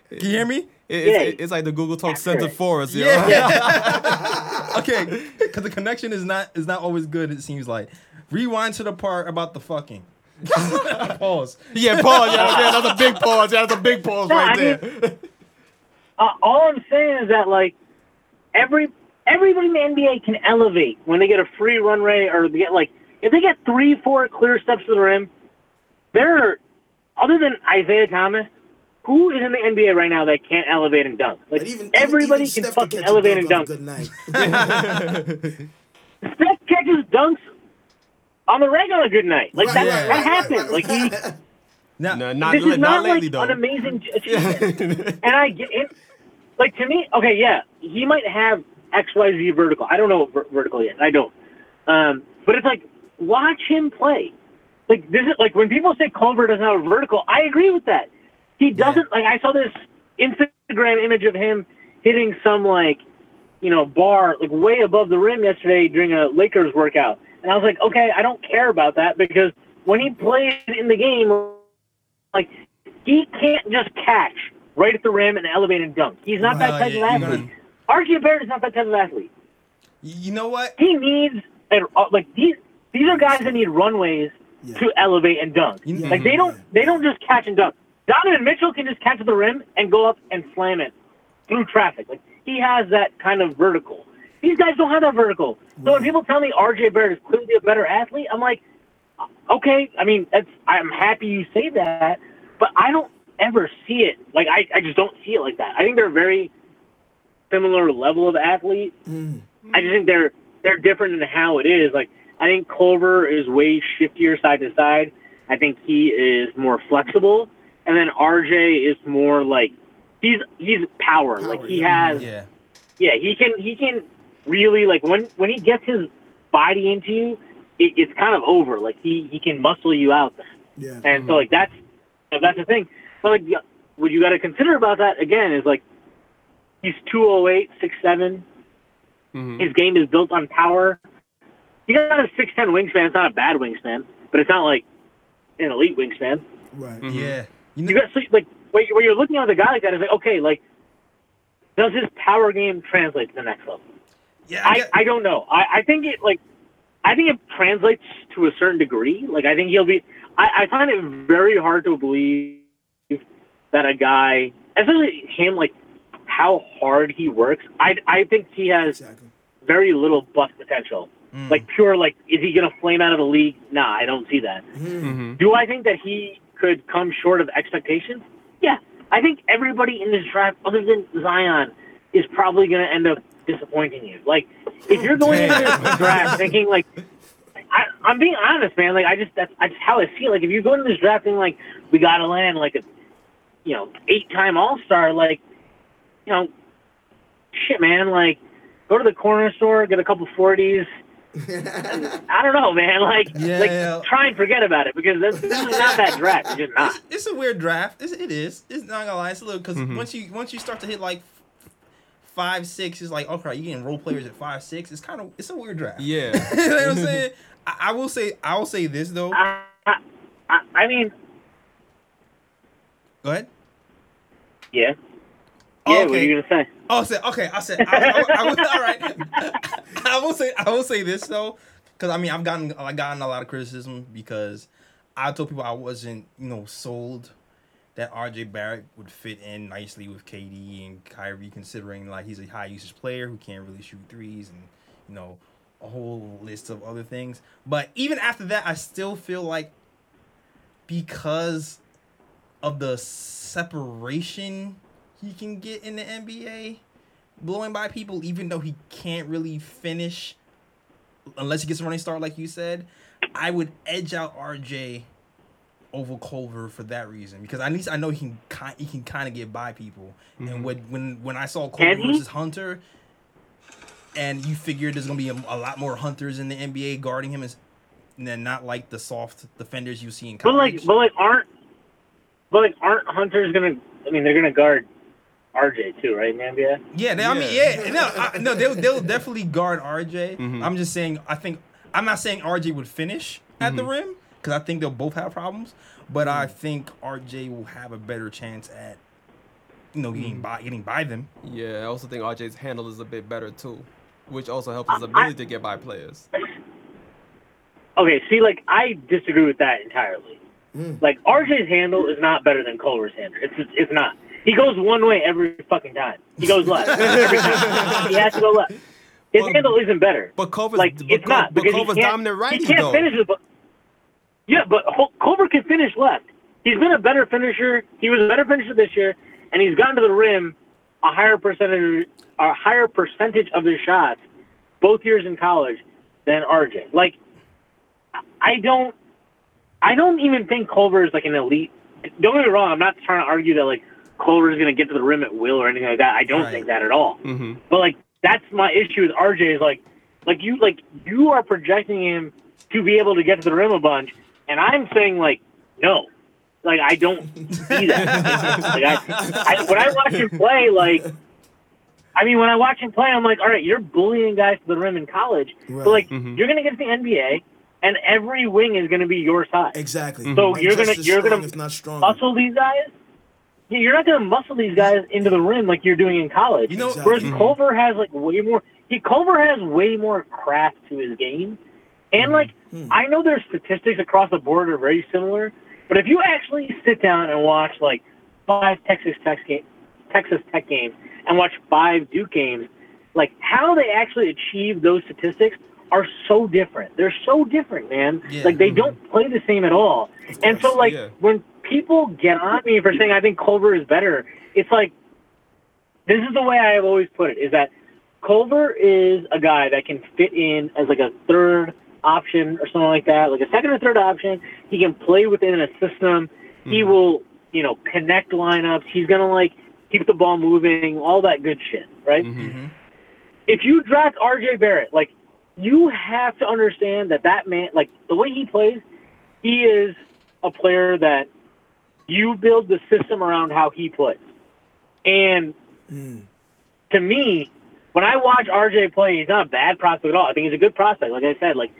Can you hear me? It- Yeah. it's, it's like the Google Talk Center Accurate. for us, yo. Yeah. okay, because the connection is not is not always good. It seems like. Rewind to the part about the fucking. Pause. Yeah, pause. Yeah, yeah, that's a big pause. Yeah, that's a big pause No, right I there. mean- Uh, all I'm saying is that like every everybody in the NBA can elevate when they get a free runway or they get like if they get three, four clear steps to the rim, they're other than Isaiah Thomas, who is in the NBA right now that can't elevate and dunk? Like But even everybody even can Steph fucking catch a elevate and dunk. Good night. Steph catches dunks on the regular a good night. Like that, right, that right, happens. Like he, Now, No, not, this is not, not, lately like though. an amazing achievement. and I get it. Like to me, okay, yeah, he might have X Y Z vertical. I don't know ver- vertical yet. I don't. Um, but it's like watch him play. Like this is like when people say Culver doesn't have a vertical. I agree with that. He doesn't. Like I saw this Instagram image of him hitting some like you know bar like way above the rim yesterday during a Lakers workout, and I was like, okay, I don't care about that because when he plays in the game, like he can't just catch right at the rim and elevate and dunk. He's not that type yeah, of athlete. RJ Barrett is not that type of athlete. you know what? He needs uh, like these these are guys that need runways Yeah. to elevate and dunk. You- Like they don't they don't just catch and dunk. Donovan Mitchell can just catch the rim and go up and slam it through traffic. Like he has that kind of vertical. These guys don't have that vertical. So when people tell me RJ Barrett is clearly a better athlete, I'm like, okay. I mean, that's I'm happy you say that, but I don't ever see it. Like I, I just don't see it like that. I think they're very similar level of athlete. Hmm. I just think they're they're different in how it is. Like I think Culver is way shiftier side to side. I think he is more flexible, and then RJ is more like he's he's power. Power, like he yeah. has Yeah. yeah, he can he can really like when when he gets his body into you, it, it's kind of over. Like he he can muscle you out then. Yeah. And so like that's that's the thing. But like what you got to consider about that again is like he's 208, 6'7". Mhm. His game is built on power. He got a 6'10 wingspan. It's not a bad wingspan, but it's not like an elite wingspan. Right. Mhm. Yeah. You know, You got so, like when you- when you're looking at a guy like that, it's like okay, like does his power game translate to the next level? yeah. I I, I don't know. I, I think it like I think it translates to a certain degree. Like I think he'll be. I, I find it very hard to believe that a guy, especially him, like how hard he works. I I think he has Exactly. very little bust potential. Mm. Like pure like, is he gonna flame out of the league? Nah, I don't see that. Mhm. Do I think that he could come short of expectations? Yeah. I think everybody in this draft, other than Zion, is probably going to end up disappointing you. Like, if you're going into this draft thinking, like, I, I'm being honest, man. Like, I just, that's, that's how I feel. Like, if you go into this draft thinking, like, we got to land, like, a, you know, eight time All Star, like, you know, shit, man. Like, go to the corner store, get a couple 40s. I don't know, man. Like, Yeah. like try and forget about it because that's this is not that draft. It's just not. it's, it's a weird draft. It's, it is. It's not gonna lie. It's a little because Mhm. once you once you start to hit like five six, it's like okay, you getting role players at five six. It's kind of it's a weird draft. Yeah. you know what I'm saying? I, I will say I will say this though. I, I, I- I mean, Go ahead. yeah. Oh, Yeah, what are you gonna say? Oh, I said okay. I said I, I, I, will- all right. I will say I will say this though, because I mean I've gotten I gotten a lot of criticism because I told people I wasn't you know sold that RJ Barrett would fit in nicely with KD and Kyrie, considering like he's a high usage player who can't really shoot threes and you know a whole list of other things. But even after that, I still feel like because of the separation he can get in the NBA, blowing by people, even though he can't really finish unless he gets a running start, like you said, I would edge out RJ over Culver for that reason because at least I know he can ki- he can kind of get by people. And mm-hmm. when when when I saw Culver versus Hunter, and you figured there's gonna be a, a lot more hunters in the NBA guarding him, as and then not like the soft defenders you see in But college. like, but like, aren't, but like, aren't hunters gonna? I mean, they're gonna guard RJ too, right? In the NBA. Yeah, they, I mean, Yeah. yeah, no, I, no, they'll they'll definitely guard RJ. Mhm. am just saying, I think I'm not saying RJ would finish at the rim because I think they'll both have problems, but I think RJ will have a better chance at you know getting by getting by them. Yeah, I also think RJ's handle is a bit better too, which also helps his ability to get by players. Okay, see, like, I disagree with that entirely. Mm. Like, RJ's handle is not better than Culver's handle. It's it's, it's not. He goes one way every fucking time. He goes left every time. He has to go left. His Well, handle isn't better. But Culver's, like but, it's Cul- not but because Culver's he can't, dominant he can't though. finish it. But yeah, but Hol- Culver can finish left. he's been a better finisher. He was a better finisher this year, and he's gotten to the rim a higher percentage, a higher percentage of his shots, both years in college, than RJ. Like, I don't, I don't even think Culver is like an elite. Don't get me wrong. I'm not trying to argue that like Culver is going to get to the rim at will or anything like that. I don't Right. think that at all. hmm But like that's my issue with RJ is like like you like you are projecting him to be able to get to the rim a bunch, and I'm saying like no, like I don't see that. like I, I, when I watch him play, like I mean when I watch him play, I'm like, all right, you're bullying guys to the rim in college, Right. but like Mhm. you're gonna get to the NBA, and every wing is gonna be your size. Exactly. So Like, you're gonna- you're strong, gonna if not strong. Muscle these guys. Yeah, You're not gonna muscle these guys into the rim like you're doing in college. You know- Exactly. Whereas mm-hmm. Culver has like way more. He Culver has way more craft to his game, and like mm-hmm. I know their statistics across the board are very similar, but if you actually sit down and watch like five Texas Tech game, Texas Tech games and watch five Duke games, like how they actually achieve those statistics are so different. They're so different, man. Yeah. Like they mm-hmm. don't play the same at all. And so like Yeah. when people get on me for saying I think Culver is better, it's like this is the way I have always put it: is that Culver is a guy that can fit in as like a third option or something like that, like a second or third option. He can play within a system. He will, you know, connect lineups. He's gonna like keep the ball moving, all that good shit, right? Mhm. if you draft RJ Barrett, like you have to understand that that man, like the way he plays, he is a player that you build the system around how he plays. And hmm. to me, when I watch RJ play, he's not a bad prospect at all. I think he's a good prospect. Like I said, like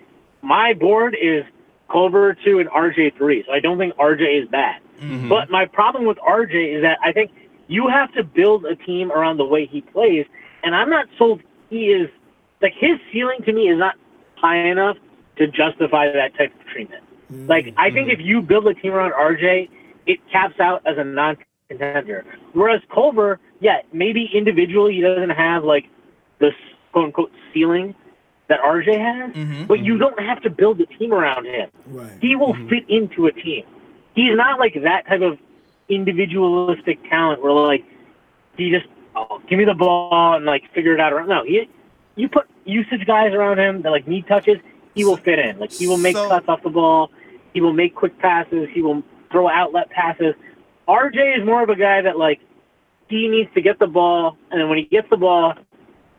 my board is Culver two and RJ three, so I don't think RJ is bad. Mm-hmm. But my problem with RJ is that I think you have to build a team around the way he plays, and I'm not sold he is like his ceiling to me is not high enough to justify that type of treatment. Like I think mm-hmm. if you build a team around RJ, it caps out as a non-contender. Whereas Culver, yeah, maybe individually he doesn't have like the quote unquote ceiling that RJ has, mm-hmm, but you mm-hmm. don't have to build a team around him Right. he will mm-hmm. fit into a team. He's not like that type of individualistic talent where like he just oh, give me the ball and like figure it out. Around. No, he you put usage guys around him that like need touches, he will fit in. Like he will make So- cuts off the ball, he will make quick passes, he will throw outlet passes. RJ is more of a guy that like he needs to get the ball, and then when he gets the ball,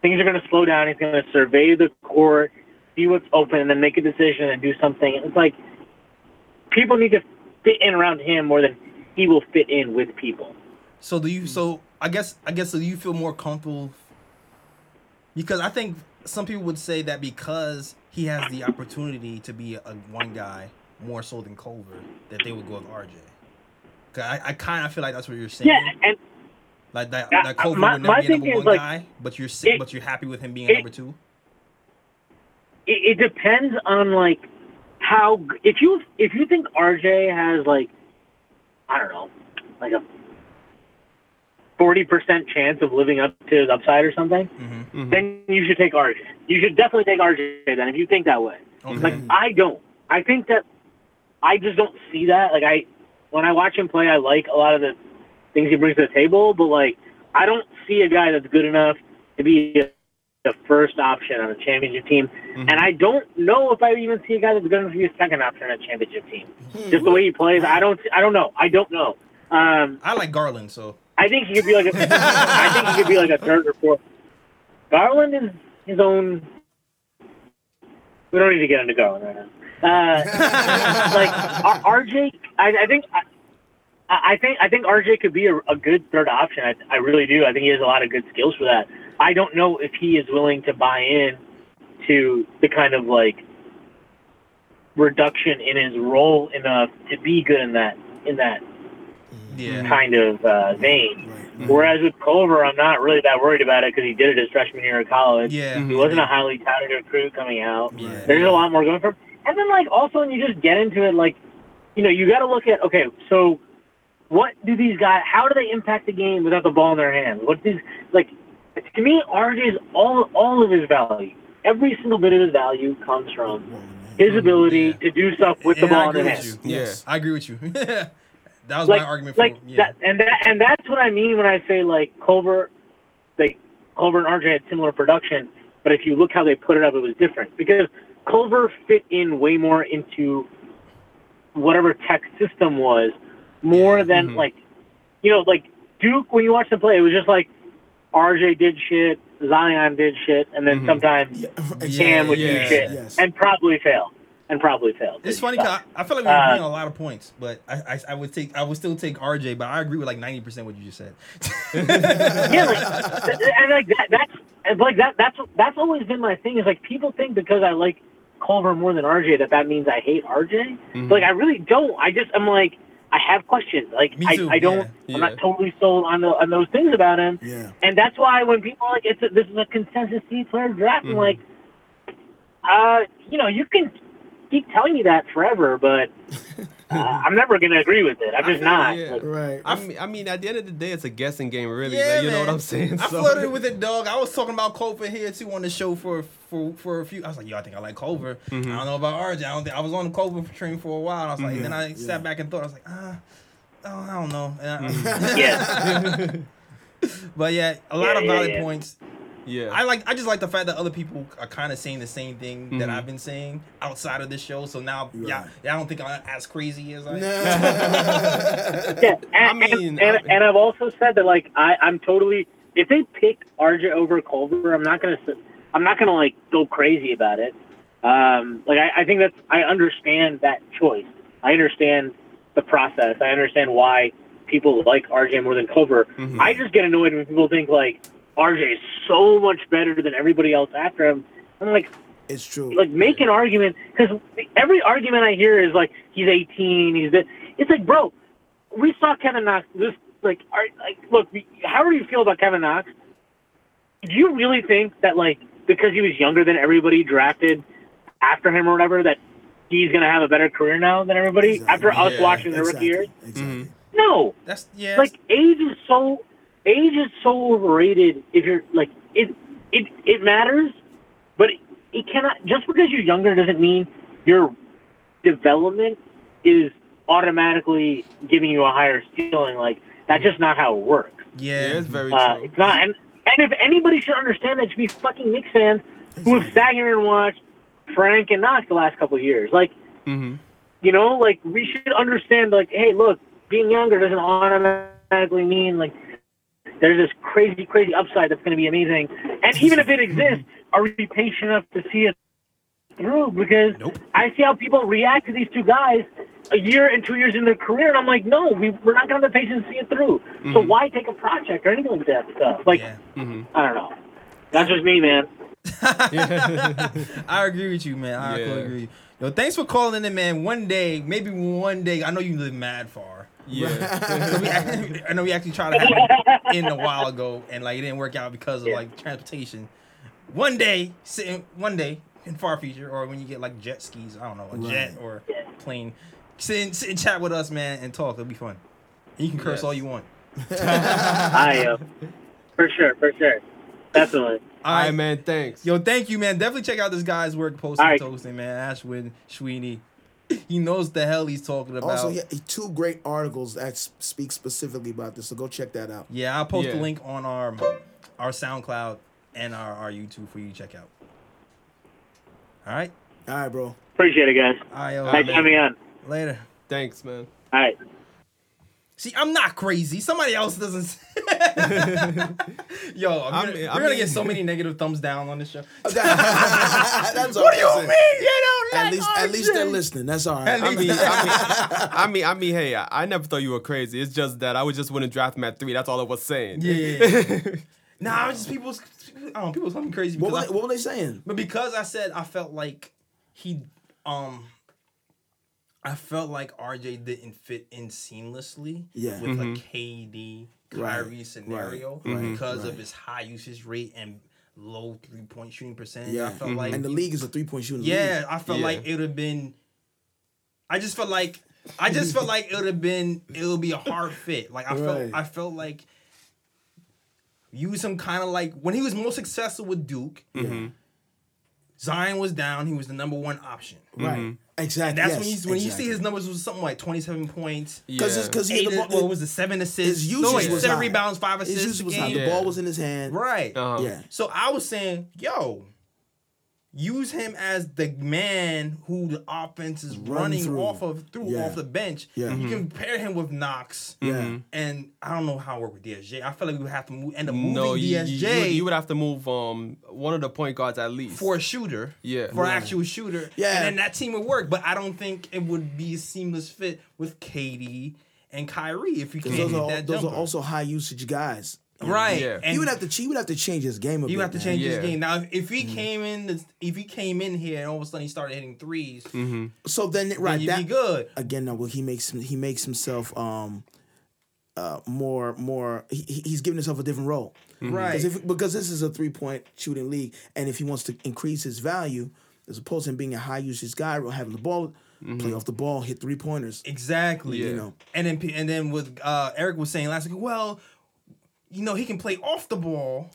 things are going to slow down. He's going to survey the court, see what's open, and then make a decision and do something. It's like people need to fit in around him more than he will fit in with people. So do you? So I guess I guess so. Do you feel more comfortable? Because I think some people would say that because he has the opportunity to be a one guy more so than Culver, that they would go with RJ. 'Cause I, I kind of feel like that's what you're saying. Yeah, and Like that, Yeah, that Culver my- would never be a number one like, guy, but you're si- it- but you're happy with him being it- number two. it, it depends on like how if you if you think RJ has like I don't know like a forty percent chance of living up to his upside or something, Mm-hmm. then you should take RJ. You should definitely take RJ then if you think that way. Okay. Like I don't. I think that I just don't see that. Like I when I watch him play, I like a lot of the things he brings to the table, but like I don't see a guy that's good enough to be a, the first option on a championship team, and I don't know if I even see a guy that's good enough to be a second option on a championship team. Just the way he plays, I don't. I don't know. I don't know. Um, I like Garland, so I think he could be like a. I think he could be like a third or fourth. Garland is his own. We don't need to get into Garland right now. Uh, like RJ, I, I think. I, I think I think RJ could be a, a good third option. I, I really do. I think he has a lot of good skills for that. I don't know if he is willing to buy in to the kind of like reduction in his role enough to be good in that in that yeah. kind of uh, vein. Right. Whereas with Culver, I'm not really that worried about it because he did it his freshman year of college. Yeah. He wasn't a highly touted recruit coming out. Yeah. There's a lot more going for him. And then, like, also when you just get into it, like, you know, you got to look at, okay, so what do these guys, how do they impact the game without the ball in their hands? What is like, to me, RJ is all, all of his value. Every single bit of his value comes from his ability Yeah. to do stuff with the And I ball in agree his with hands. you. Yeah. Yes, I agree with you. That was like, my argument for like yeah. that, and that, and that's what I mean when I say like Culver, like Culver and RJ had similar production, but if you look how they put it up, it was different because Culver fit in way more into whatever tech system was, more than Mhm. like, you know, like Duke. When you watch them play, it was just like RJ did shit, Zion did shit, and then Mhm. sometimes Yeah, Cam exactly. would yeah, do shit yes. and probably fail, and probably fail. It's funny because. I, I feel like we're Uh, a lot of points, but I, I I would take I would still take RJ, but I agree with like ninety percent what you just said. yeah, like, and like that, that's and, like that. That's that's always been my thing. Is like people think because I like Culver more than RJ that that means I hate RJ. Mhm. Like I really don't. I just I'm like I have questions. Like I, I don't. yeah. I'm not totally sold on the on those things about him. Yeah. And that's why when people are like it's a, this is a consensus C player draft, I'm Mhm. like, uh, you know, you can keep telling me that forever, but uh, I'm never gonna agree with it. I'm just not. Yeah. Like, Right. I mean, I mean, at the end of the day, it's a guessing game, really. Yeah, like, you know what. I'm saying? I So- flirted with it, dog. I was talking about Culver here too on the show for for for a few. I was like, yo, I think I like Culver. Mhm. I don't know about RJ. I don't think I was on the Culver train for a while. And I was like, Mhm. then I Yeah. sat back and thought. I was like, ah, oh, I don't know. And Mm-hmm. yeah. but yeah, a lot Yeah, of yeah, valid yeah. points. Yeah. I like. I just like the fact that other people are kind of saying the same thing that Mhm. I've been saying outside of this show. So now, Right. yeah, yeah, I don't think I'm as crazy as I. Yeah, and, I mean, and, and, I- and I've also said that like I, I'm totally if they pick RJ over Culver, I'm not gonna I'm not gonna like go crazy about it. Um, like I, I think that's I understand that choice. I understand the process. I understand why people like RJ more than Culver. Mhm. I just get annoyed when people think like RJ is so much better than everybody else after him. I'm like, it's true. like make an argument because every argument I hear is like he's 18, he's this. It's like, bro, we saw Kevin Knox. This like, are, like, look, however you feel about Kevin Knox, do you really think that like because he was younger than everybody drafted after him or whatever that he's gonna have a better career now than everybody Exactly. after us Yeah, watching the rookie exactly. years? Exactly. Mm-hmm. No, That's yeah. like age is so age is so overrated if you're like it it it matters but it cannot just because you're younger doesn't mean your development is automatically giving you a higher ceiling. Like that's just not how it works. Yeah, yeah, it's very uh, true. it's not and, and if anybody should understand that it should be fucking Knicks fans who have sat here and watched Frank and Knox the last couple of years. Like hmm you know, like we should understand, like, hey, look, being younger doesn't automatically mean like there's this crazy, crazy upside that's going to be amazing. And even if it exists, are we patient enough to see it through? Because Nope. I see how people react to these two guys a year and two years in their career, and I'm like, no, we, we're not going to have the patience to see it through. So Mhm. why take a project or anything like that stuff? Like, yeah. hmm I don't know. That's just me, man. I agree with you, man. I Yeah. agree. Yo, thanks for calling in, man. One day, maybe one day. I know you live mad far. Yeah. We actually- I know we actually tried to have it in a while ago, and like it didn't work out because of Yeah. like transportation. One day, sitting one day in far future, or when you get like jet skis, I don't know, a jet Right. or plane, sit and, sit and chat with us, man, and talk. It'll be fun. And you can curse Yes. all you want. I uh, for sure, for sure, definitely. All All right, right, man. Thanks. Yo, thank you, man. Definitely check out this guy's work, posting, All right. toasting, man. Ashwin Sweeney. He knows the hell he's talking about. Also, yeah, two great articles that speak specifically about this. So go check that out. Yeah, I'll post the link on our our SoundCloud and our, our YouTube for you to check out. All right. All right, bro. Appreciate it, guys. All right, yo, All Thanks for having me on. later. Thanks, man. All right. See, I'm not crazy. Somebody else doesn't. Yo, I'm gonna, mean- we're I gonna mean- get so many negative thumbs down on this show. That's What do you saying. mean? You don't At like least, at least they're listening. That's all right. I mean, I mean, I mean, I mean, hey, I, I never thought you were crazy. It's just that I was just wouldn't draft at three. That's all I was saying. Yeah. Nah, it's just people's. I don't. People call me crazy what, were I, they, what were they saying? But because I said I felt like he um I felt like RJ didn't fit in seamlessly Yeah. with Mhm. a KD Right, Kyrie scenario right, right, because right. of his high usage rate and low three point shooting percentage. Yeah. I felt Mhm. like And the league is a three point shooting Yeah, league. I felt Yeah. like it would have been I just felt like I just felt like it would have been it would be a hard fit. Like I Right. felt I felt like use him kind of like when he was most successful with Duke, hmm Zion was down. He was the number one option. Right. Exactly. And that's yes, when you when you see his numbers was something like twenty seven points. Because Yeah. because he Eight, had the ball, well, it was the seven assists. his no, usage wait, was seven high. rebounds, five his assists usage was high. game. The ball was in his hand. Right. Uh-huh. Yeah. So I was saying, yo, use him as the man who the offense is Run running through. off of through Yeah. off the bench. Yeah. You can pair him with Knox. Yeah. And I don't know how it work with DSJ. I feel like we would have to move, end up moving No, you, DSJ you, you, you would have to move um one of the point guards at least. for a shooter. Yeah. For an Yeah. actual shooter. Yeah. And then that team would work. But I don't think it would be a seamless fit with KD and Kyrie if you can't Because those hit are those are also high usage guys. Right. Yeah. And he would have to he would have to change his game a bit. You have to man. change Yeah. his game now. If, if he came in, if he came in here and all of a sudden he started hitting 3s So then then right you'd that be good. again no well he makes he makes himself um uh more more he, he- he's giving himself a different role. Right. Because if because this is a three point shooting league, and if he wants to increase his value, as opposed to him being a high usage guy, or having the ball play off the ball, hit three pointers. Exactly. Yeah. You know. And then and then with uh, Eric was saying last week, well, you know he can play off the ball,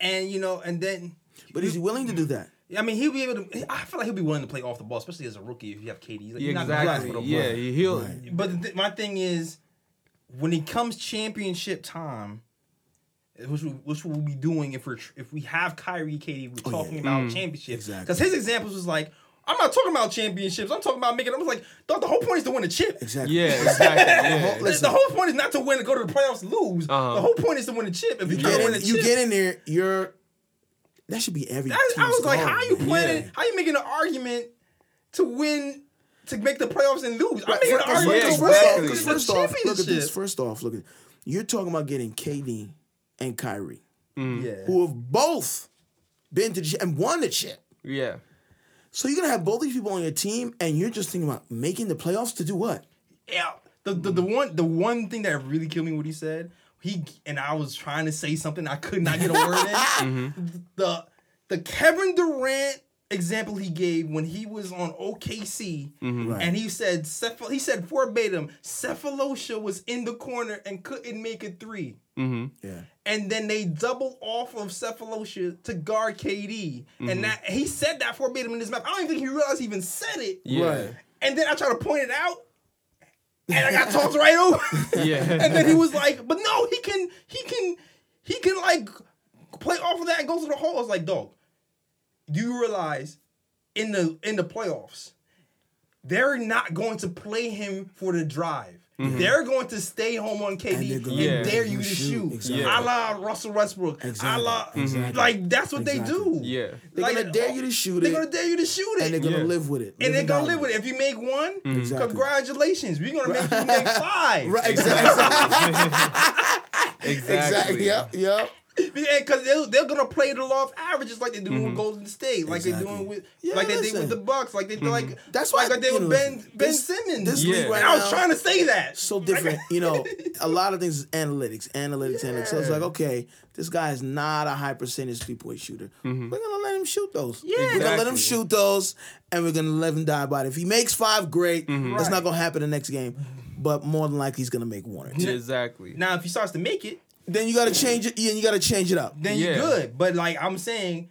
and you know, and then. But is he willing to do that? I mean, he'll be able to. I feel like he'll be willing to play off the ball, especially as a rookie. If you have KD, like, Yeah, you're not gonna exactly. pass for the Yeah, ball. he, he'll. Right. But th- my thing is, when it comes championship time, which we, which we'll be doing if we're if we have Kyrie, KD, we're Oh, yeah. talking about mm. championships. Exactly. Because his examples was like, I'm not talking about championships. I'm talking about making. I was like, dog, the whole point is to win a chip. Exactly. Yeah, exactly. Yeah. The- Listen. the whole point is not to win, to go to the playoffs, lose. Uh-huh. The whole point is to win a chip. If you're You trying get to win a in, you chip, get in there, you're that should be every. I, I team's was like, goal, how you planning? Yeah. How you making an argument to win? To make the playoffs and lose, I'm Right, making an argument yeah, to first win exactly. because first off, look at this. First off, look at you're talking about getting KD and Kyrie, Yeah. who have both been to the chip and won the chip. yeah. So you're gonna have both these people on your team, and you're just thinking about making the playoffs to do what? Yeah, the, the the one the one thing that really killed me what he said. He and I was trying to say something I could not get a word in. Mm-hmm. The the Kevin Durant example he gave when he was on OKC, Right. and he said Ceph- he said verbatim, Sefolosha was in the corner and couldn't make a three. Yeah. And then they doubled off of Sefolosha to guard KD, Mm-hmm. and that he said that verbatim in his mouth. I don't even think he realized he even said it. Yeah. Right. And then I try to point it out, and I got talked right over. Yeah. and then he was like, "But no, he can, he can, he can like play off of that and go to the hole." I was like, "Dog, do you realize in the in the playoffs, they're not going to play him for the drive." Mm-hmm. They're going to stay home on KD And and, gonna Yeah. dare you to shoot. shoot. Exactly. A la Russell Westbrook. Exactly. A la, Exactly. like that's what Exactly. they do. Yeah. They're Like, gonna dare you to shoot They're it, gonna dare you to shoot it. and they're gonna Yeah. live with it. And they're gonna live with it. If you make one, mm-hmm. Exactly. congratulations. We're gonna make you make five. Right, exactly. Exactly. exactly. Yep. Yep. Because they're, they're gonna play the law of averages like they do with mm-hmm. Golden State, like Exactly. they're doing with Yeah, like they did with the Bucks, like they do like mm-hmm. That's like, why, like they you with know, Ben Ben this- Simmons. this Yeah. league and right I was now- trying to say that. so different. You know, a lot of things is analytics, analytics, analytics. So it's like, okay, this guy is not a high percentage three point shooter. Mm-hmm. We're gonna let him shoot those. Yeah. we're gonna let him shoot those, and we're gonna let him die about it. If he makes five, great. That's Right. not gonna happen the next game, but more than likely he's gonna make one or two. Exactly. Now, if he starts to make it, Then you gotta change it. Yeah, you gotta change it up. then Yeah. you're good. But like I'm saying,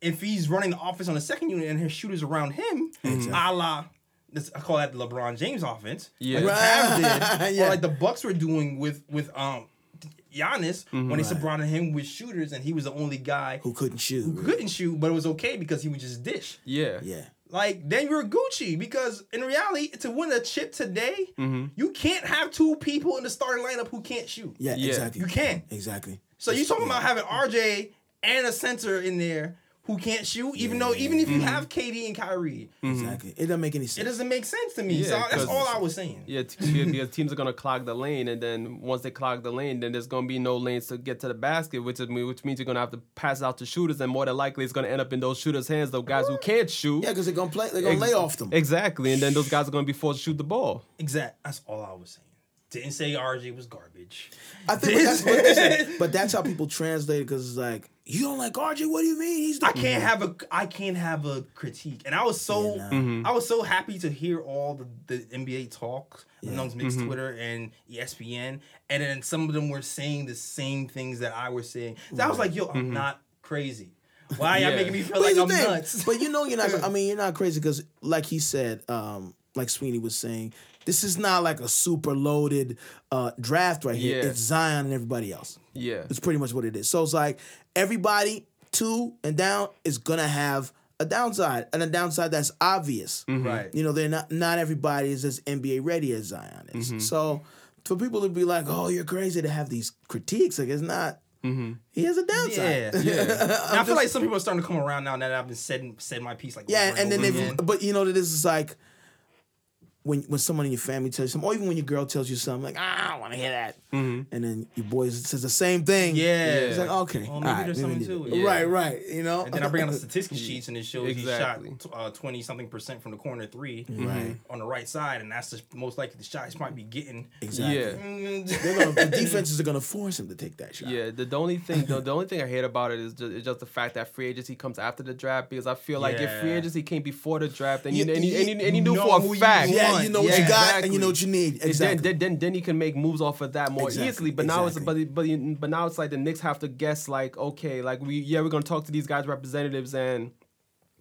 if he's running the offense on the second unit and his shooters around him, it's a la this, I call that the LeBron James offense. Yeah. like the did, Yeah. or like the Bucks were doing with with um Giannis when they surrounded him with shooters and he was the only guy Who couldn't shoot? who couldn't shoot, but it was okay because he would just dish. Yeah. Yeah. Like then you're Gucci because in reality, to win a chip today, mm-hmm. you can't have two people in the starting lineup who can't shoot. Yeah. Yeah. Exactly. You can't. Exactly. So you talking about having RJ and a center in there who can't shoot, even though even if you have KD and Kyrie, mm-hmm. Exactly. It doesn't make any sense. it doesn't make sense to me. Yeah, so that's 'cause- all I was saying. Yeah, t- because teams are gonna clog the lane, and then once they clog the lane, then there's gonna be no lanes to get to the basket, which is which means you're gonna have to pass out to shooters, and more than likely it's gonna end up in those shooters' hands, those guys who can't shoot. Yeah, because they're gonna play. They're gonna Ex- lay off them. Exactly, and then those guys are gonna be forced to shoot the ball. Exact. That's all I was saying. Didn't say RJ was garbage. I think, but that's, but that's how people translate it because it's like, you don't like RJ. What do you mean? He's the I can't have a I can't have a critique, and I was so Yeah, nah. I was so happy to hear all the, the NBA talk amongst Knicks Twitter and ESPN, and then some of them were saying the same things that I was saying. So I was like, yo, I'm not crazy. Why are y'all making me feel But like I'm thing, nuts? But you know you're not. I mean, you're not crazy because, like he said, um, like Sweeney was saying, this is not like a super loaded uh, draft right here. Yeah. It's Zion and everybody else. Yeah. It's pretty much what it is. So it's like everybody two and down is gonna have a downside, and a downside that's obvious. Mm-hmm. Right. You know, they're not not everybody is as NBA ready as Zion is. Mm-hmm. So for people to be like, "Oh, you're crazy," to have these critiques, like it's not. Mm-hmm. He has a downside. Yeah, yeah. And I feel like some people are starting to come around now that I've been said said my piece like Yeah, over and then over if again. but you know that this is like when when someone in your family tells you something, or even when your girl tells you something, like ah, I don't want to hear that, and then your boy says the same thing. Yeah. it's like okay, Well, maybe right, there's something to it. Right, right. You know, And then I bring out the statistics sheets and it shows Exactly. he shot twenty something percent from the corner 3 Right. on the right side, and that's the most likely the shot he might be getting. exactly. Yeah. Mm, They're gonna, the defenses are gonna force him to take that shot. Yeah, the, the only thing the, the only thing I hate about it is just, is just the fact that free agency comes after the draft because I feel like if free agency came before the draft and you, You- and, you, and, you, you and you knew know for a fact, yeah, want. you know what Yeah, you got and you know what you need. Then, Exactly. then, then, then he can make moves off of that more Exactly, easily. But now it's but but but now it's like the Knicks have to guess like okay like we yeah we're gonna talk to these guys representatives and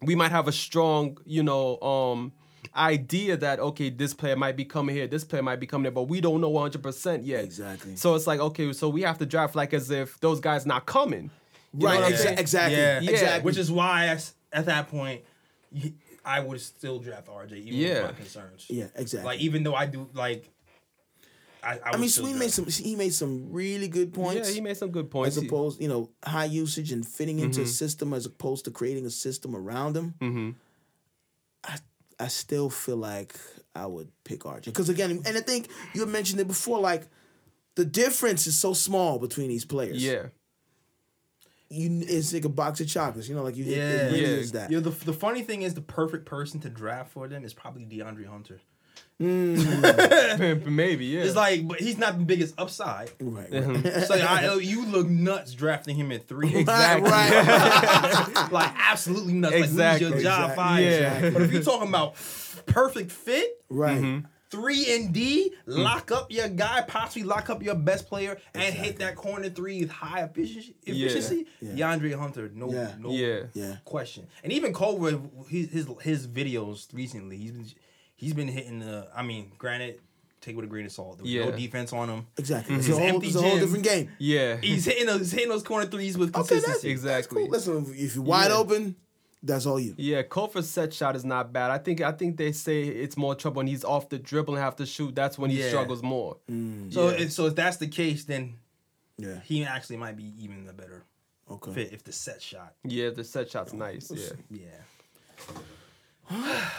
we might have a strong you know um idea that okay this player might be coming here this player might be coming there but we don't know 100 percent yet Exactly. so it's like okay so we have to draft like as if those guys not coming You right, exa- exactly. Yeah. Yeah. exactly. Which is why I s at that point, y- I would still draft RJ even Yeah. with my concerns. yeah, exactly. Like even though I do like, I, I, I mean, still Sweeney made some. He made some really good points. yeah he made some good points as opposed, you know, high usage and fitting into a system as opposed to creating a system around him. Mm-hmm. I I still feel like I would pick RJ because again, and I think you had mentioned it before, like the difference is so small between these players. yeah you it's like a box of chocolates. You know, like you hit. It really Yeah. is that. Yeah, the, the funny thing is, the perfect person to draft for them is probably DeAndre Hunter. maybe yeah It's like, but he's not the biggest upside. Right. So I, you look nuts drafting him at three. Exactly. Right. like absolutely nuts. Exactly. Like lose your job Exactly. five. Yeah. But if you're talking about perfect fit, right. Mm-hmm. Three and D, hmm. lock up your guy, possibly lock up your best player, and hit that corner three with high efficiency. Yeah. efficiency. Yeah. DeAndre Hunter, no, Yeah. no Yeah. Yeah. question. And even Culver, his his his videos recently, he's been he's been hitting the. I mean, granted, take it with a grain of salt. There was Yeah. no defense on him. Exactly. Mm-hmm. It's He's a whole, empty it's a whole different game. yeah He's hitting those he's hitting those corner threes with Okay, that's, consistency. Exactly. that's cool. Listen, if you're wide Yeah. open, that's all you. Yeah, Culver's set shot is not bad. I think I think they say it's more trouble when he's off the dribble and have to shoot. That's when he Yeah. struggles more. Mm. So Yeah. if, so if that's the case, then Yeah. he actually might be even a better Okay. fit if the set shot. Yeah, the set shot's nice. Yeah. Yeah,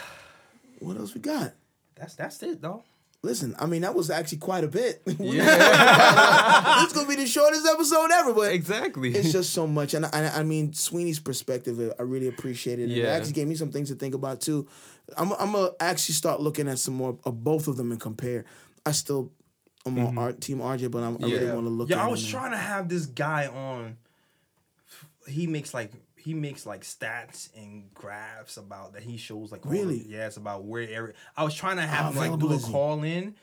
What else we got? that's that's it though. Listen, I mean that was actually quite a bit. Yeah, this is gonna be the shortest episode ever, but exactly. it's just so much. And I, I mean, Sweeney's perspective, I really appreciate it. And it actually gave me some things to think about too. I'm, I'm gonna actually start looking at some more of both of them and compare. I still, I'm on mm-hmm. art, Team RJ, but I'm, I really want to look. Yeah, at I was him. trying to have this guy on. He makes like he makes like stats and graphs about that he shows like all the- Really? yeah, it's about where area. I was trying to have him like do a call in.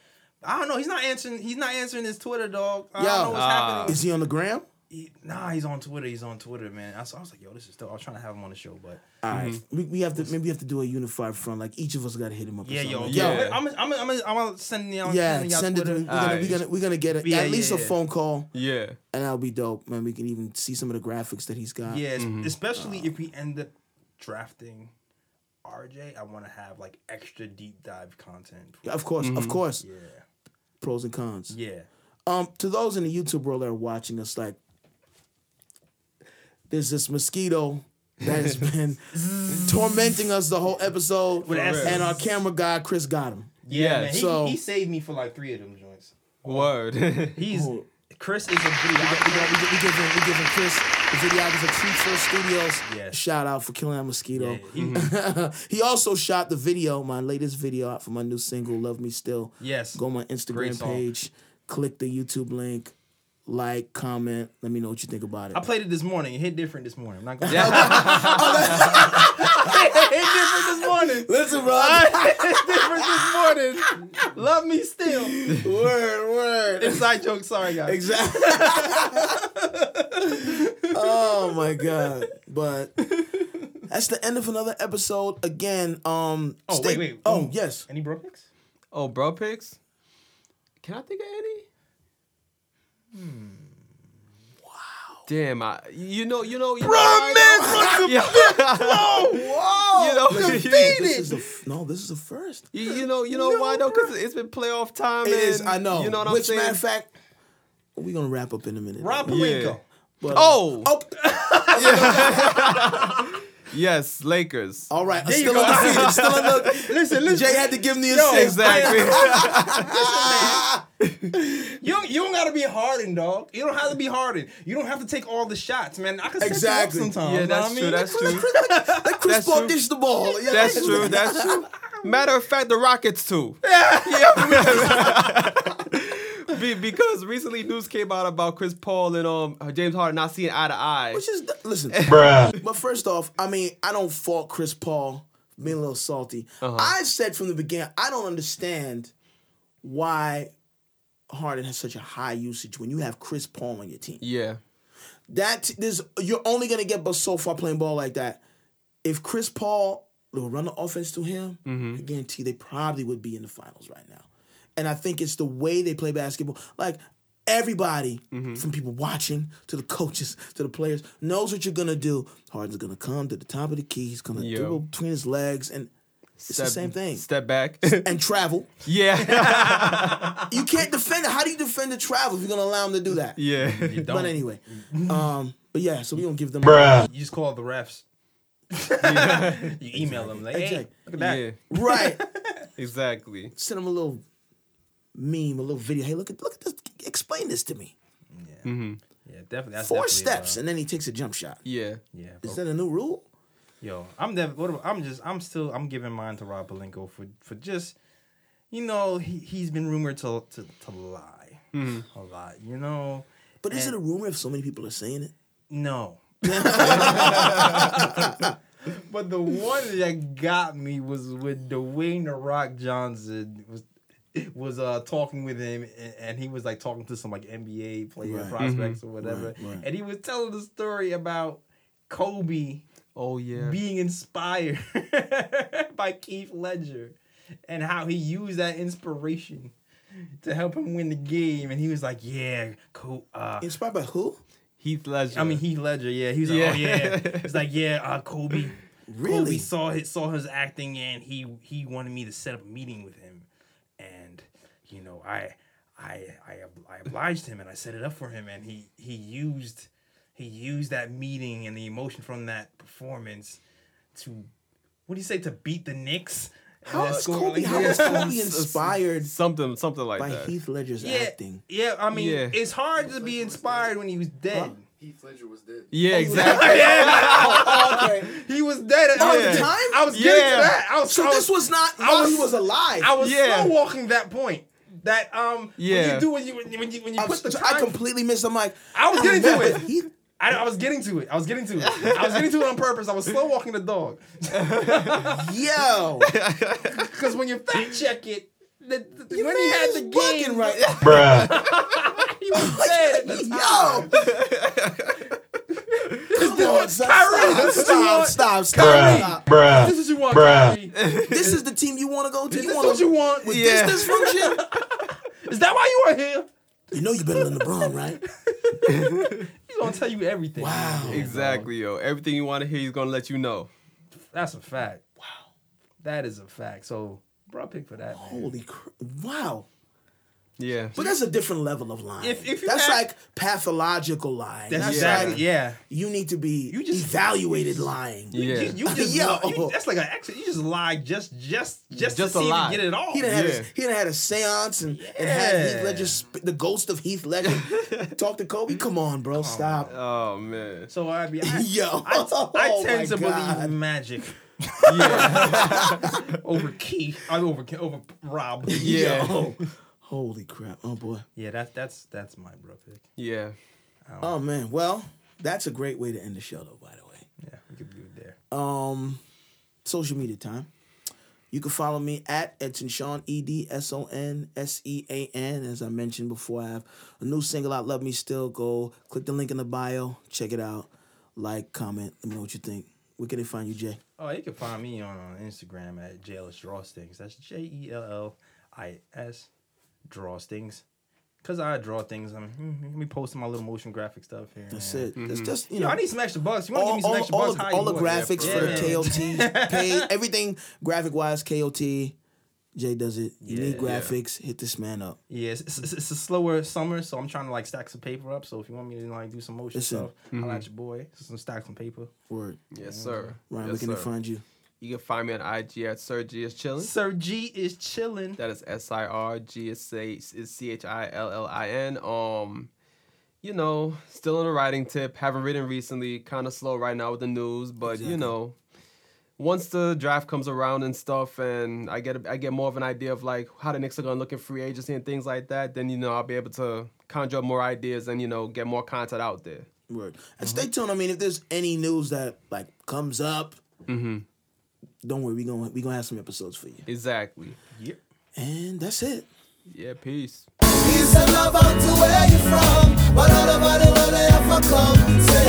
I don't know. He's not answering. He's not answering his Twitter, dog. I Yo. don't know what's Ah. happening. Is he on the gram? He, nah, he's on Twitter. He's on Twitter, man. I was, I was like, yo, this is dope. I was trying to have him on the show, but All right, mm-hmm. we, we have to maybe we have to do a unified front. Like each of us got to hit him up. yeah, something. yo, Like, yeah. Yeah. I'm, I'm, I'm, I'm, I'm gonna send y'all. yeah. send y'all Send it. To We're gonna, we're gonna we're gonna get it. Yeah, at yeah, least a phone call, yeah. and that'll be dope, man. We can even see some of the graphics that he's got. Yeah, es- mm-hmm. especially if we end up drafting RJ, I want to have like extra deep dive content. Of course, of mm-hmm. course. Yeah, Pros and cons. yeah. Um, to those in the YouTube world that are watching us, like, there's this mosquito that has been tormenting us the whole episode, and our camera guy Chris got him. Yeah, Yeah, man. He, so- he saved me for like three of them joints. Word. He's. Chris is a We, got, we, videographer. got, we, gi- we give him, we give him Chris, the videographer at First Studios. Yes. Shout out for killing that mosquito. Yeah, he- he also shot the video, my latest video out for my new single, Love Me Still. Yes. Go on my Great Instagram song. page, click the YouTube link, like, comment. Let me know what you think about it. I played it this morning. It hit different this morning. I'm not gonna. Hit different this morning. Listen, bro. Hit different this morning. Love love me still. Word, word. Inside joke. Sorry, guys. Exactly. oh my god! But that's the end of another episode. Again, um. Oh stay- wait, wait. Oh Ooh. yes. Any bro picks? Oh, bro picks. Can I think of any? Wow. Damn, I you know you know you know, I know- Whoa! You know, Listen, this is the no. This is the first. You, you know you know why though? Because it's been playoff time. It is. and I know. You know what I'm saying? Which saying? matter of fact, we're gonna wrap up in a minute. Rob Yeah. Pelinka. But- Oh. Oh. Yes, Lakers. All right. There you Still go. undefeated. Still undefeated. Listen, listen. Jay had to give me a Yo, six. Exactly. You don't, you don't gotta be hardened, dog. You don't have to be hardened. You don't have to take all the shots, man. I can set Exactly. you up sometimes. yeah, you know that's what I true. mean? That's true. Let Chris Paul true. dish the ball. Yeah. That's true. That's true. Matter of fact, the Rockets too. Be- because recently news came out about Chris Paul and um James Harden not seeing eye to eye. Which is listen. Bruh. But first off, I mean, I don't fault Chris Paul being a little salty. Uh-huh. I said from the beginning, I don't understand why Harden has such a high usage when you have Chris Paul on your team. Yeah. That there's you're only gonna get but so far playing ball like that. If Chris Paul will run the offense to him, Mm-hmm. I guarantee they probably would be in the finals right now. And I think it's the way they play basketball. Like everybody, Mm-hmm. from people watching to the coaches to the players, knows what you're gonna do. Harden's gonna come to the top of the key. He's gonna Yo. dribble between his legs, and it's the same thing. Step back. And travel. yeah. You can't defend it. How do you defend the travel if you're gonna allow him to do that? yeah. But anyway, um, but yeah, so we gonna give them. Bruh. You just call the refs. you email them like, hey, Exactly. look at that. Yeah. Right. Exactly. send them a little meme, a little video. Hey, look at look at this. Explain this to me. Yeah, Yeah definitely. That's Four definitely, steps, uh, and then he takes a jump shot. Yeah. yeah, Is that a new rule? Yo, I'm def- what about, I'm just I'm still I'm giving mine to Rob Pelinka for for just you know he he's been rumored to to, to lie a lot. You know, But is it a rumor if so many people are saying it? no. but the one that got me was with Dwayne the Rock Johnson was was uh talking with him and, and he was like talking to some like NBA player Right. prospects or whatever, Right, right. and he was telling the story about Kobe Oh yeah. being inspired by Keith Ledger and how he used that inspiration to help him win the game. And he was like, "Yeah, cool." Uh, Inspired by who? Heath Ledger. I mean, Heath Ledger. Yeah, he was like, Yeah. "Oh yeah." He's like, "Yeah, uh, Kobe." Really? Kobe saw his saw his acting, and he he wanted me to set up a meeting with him, and you know, I I I I obliged him, and I set it up for him, and he he used he used that meeting and the emotion from that performance to what do you say to beat the Knicks. and How then is Kobe? like, How yeah. is Kobe inspired something something like by that. Heath Ledger's Yeah, acting? yeah. I mean, Yeah. it's hard to be inspired when he was dead. Heath Ledger was dead. Yeah, oh, exactly. Oh, okay. He was dead at Oh, the the time. time? I was getting Yeah. to that. I was So I this was not I while was- he was alive. I was Yeah. slow walking that point. That um, when Yeah. you do when you when you when you, when you I, put the time, I completely missed. I'm like, I was getting to it. Heath- I, I was getting to it. I was getting to it. I was getting to it on purpose. I was slow walking the dog Yo, because when you fact check it, the, the, your when he man had is the game, right Bruh. he was dead at the time. Yo, come on, son. Kyrie, stop, stop, stop, stop, Bruh. stop. Bruh. This is what you want, Bruh. This is the team you want to go to. This You is what you want. with Yeah. this dysfunction? Is that why you are here? You know you better than LeBron, right? He's gonna tell you everything. Wow. Exactly, yo. Everything you want to hear, he's gonna let you know. That's a fact. Wow. That is a fact. So, bro, pick for that. Holy cr- wow. Yeah. But that's a different level of lying. If- if that's had- like pathological lying. That's That's exactly, like yeah. you need to be You just- evaluated lying. Yeah. You, you just Yo. you, that's like an exit. You just lie just just just, Just to a see lie. if get it off. He done had Yeah. a, he done had a seance and, and had Heath Ledger, sp- the ghost of Heath Ledger, talk to Kobe. Come on, bro, stop. Oh man. So I be I, Yo, I, I oh tend my to God. believe magic Yeah. over Keith. I mean, over over Rob. Yeah. Yo. Holy crap! Oh boy. yeah. That's that's that's my bro pick. Yeah. Oh man. Well, that's a great way to end the show, though. By the way. Yeah, we could do it there. Um, social media time. You can follow me at Edson Sean, E D S O N S E A N. As I mentioned before, I have a new single out, Love Me Still. Go click the link in the bio, check it out, like, comment, let me know what you think. Where can they find you, Jay? Oh, you can find me on uh, Instagram at Jailus Drawstings. That's J E L L I S Drawstings. Cause I draw things. I'm mm, let me posting my little motion graphic stuff here. That's man. it. It's just, you Yo, know. I need some extra bucks. You want to give me some all, extra all, bucks? the, all the graphics Yeah, for man. the KOT page, everything graphic wise, KOT. Jay does it. You need Yeah. graphics, hit this man up. Yeah, it's, it's, it's a slower summer, so I'm trying to like stack some paper up. So if you want me to like do some motion Listen. stuff, I'll at your boy. Some stack some paper. Word. Yes, sir. Ryan, yes, where can sir. they find you? You can find me on IG at Sir G is chilling. Sir G is chilling. That is S I R G is C H I L L I N. Um, you know, still on a writing tip. Haven't written recently. Kind of slow right now with the news, but you know, once the draft comes around and stuff, and I get a, I get more of an idea of like how the Knicks are gonna look in free agency and things like that, then you know I'll be able to conjure up more ideas and you know get more content out there. Word. And stay tuned. I mean, if there's any news that like comes up, don't worry, we gonna we gonna have some episodes for you. Exactly. Yep. And that's it. Yeah. Peace. Peace and love out to where you from. But all about the world they ever come. Say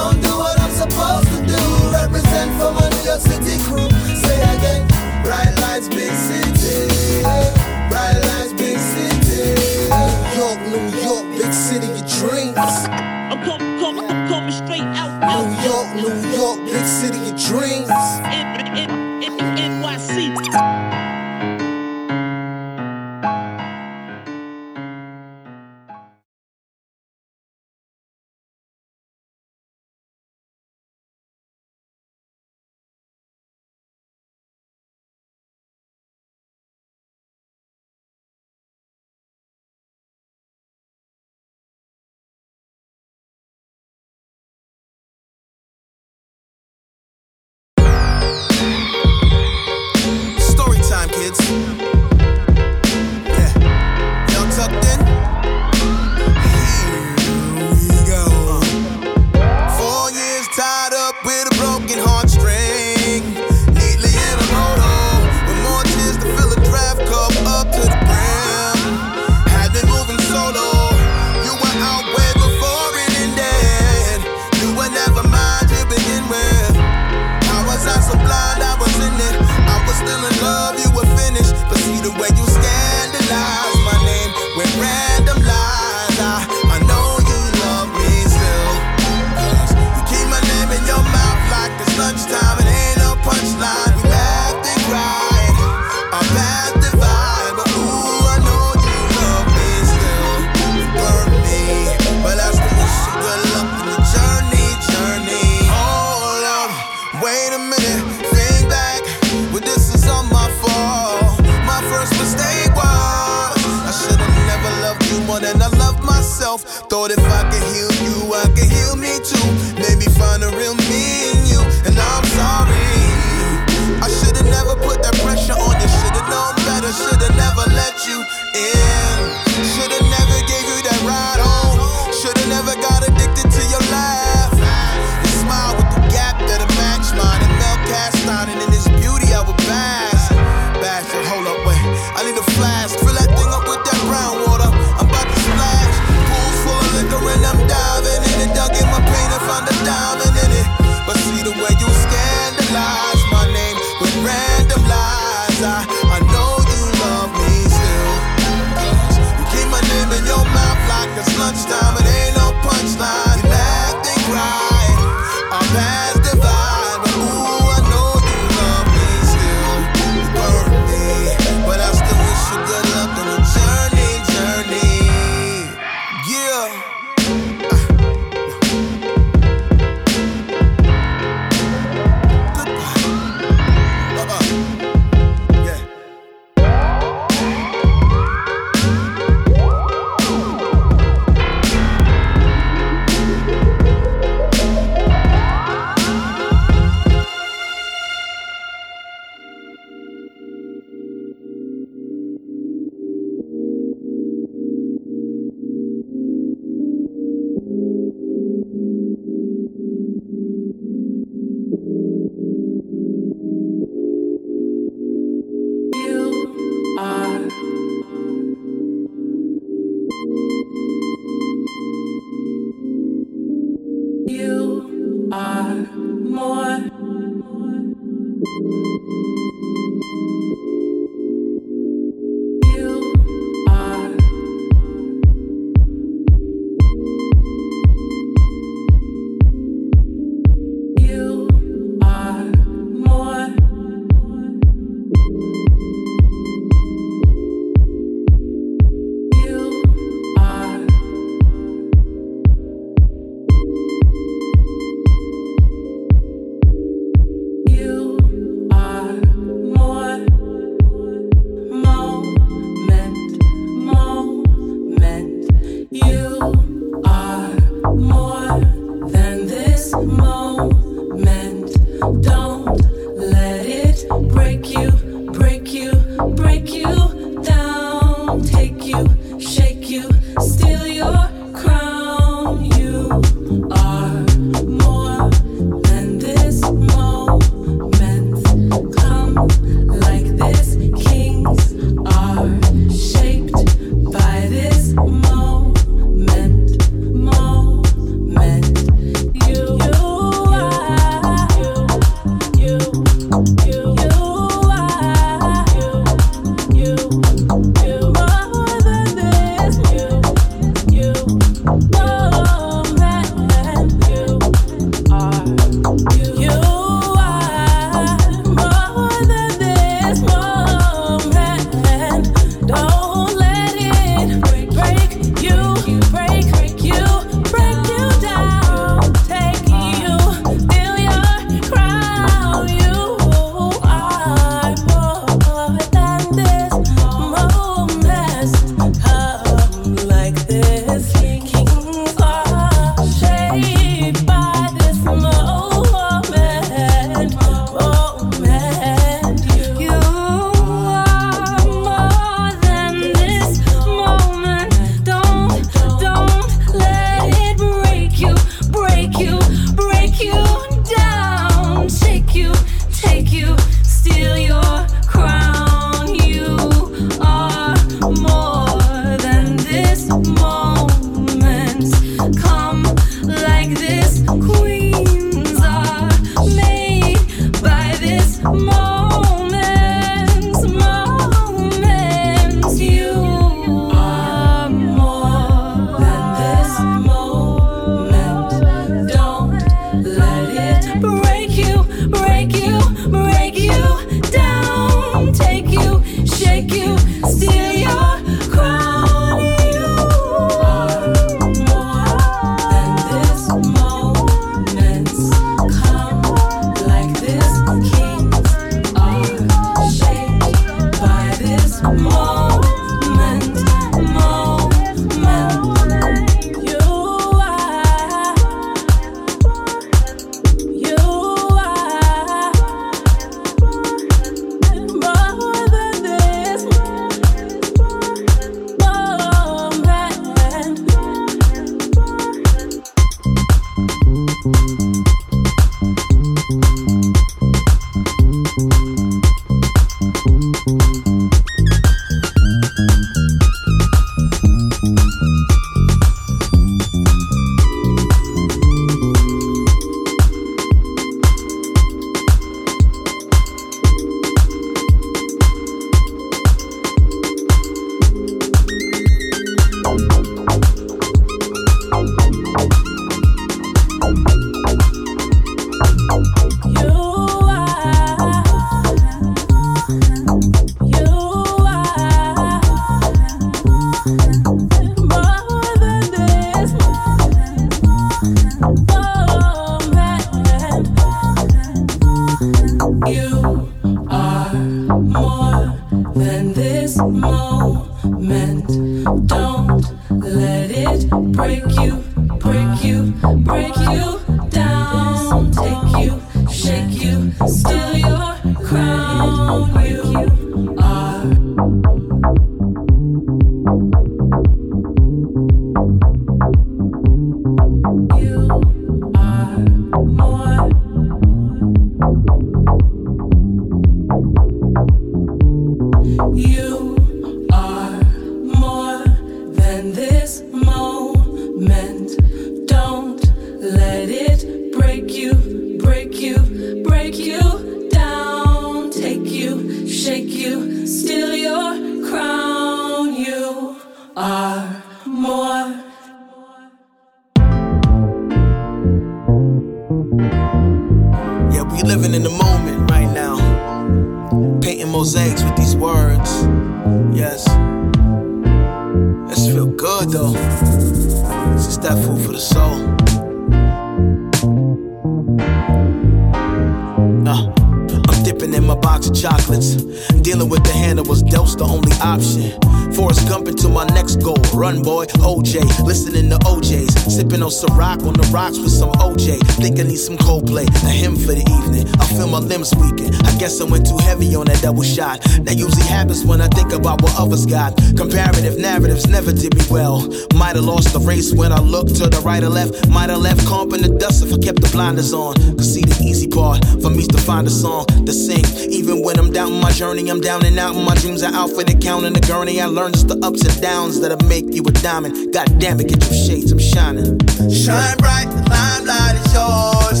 got. Comparative narratives never did me well. Might have lost the race when I looked to the right or left. Might have left comp in the dust if I kept the blinders on. Cause see, the easy part for me's to find a song to sing. Even when I'm down my journey, I'm down and out. My dreams are out for the count in the gurney. I learned just the ups and downs that'll make you a diamond. God damn it, get your shades, I'm shining. Shine bright, the limelight is yours.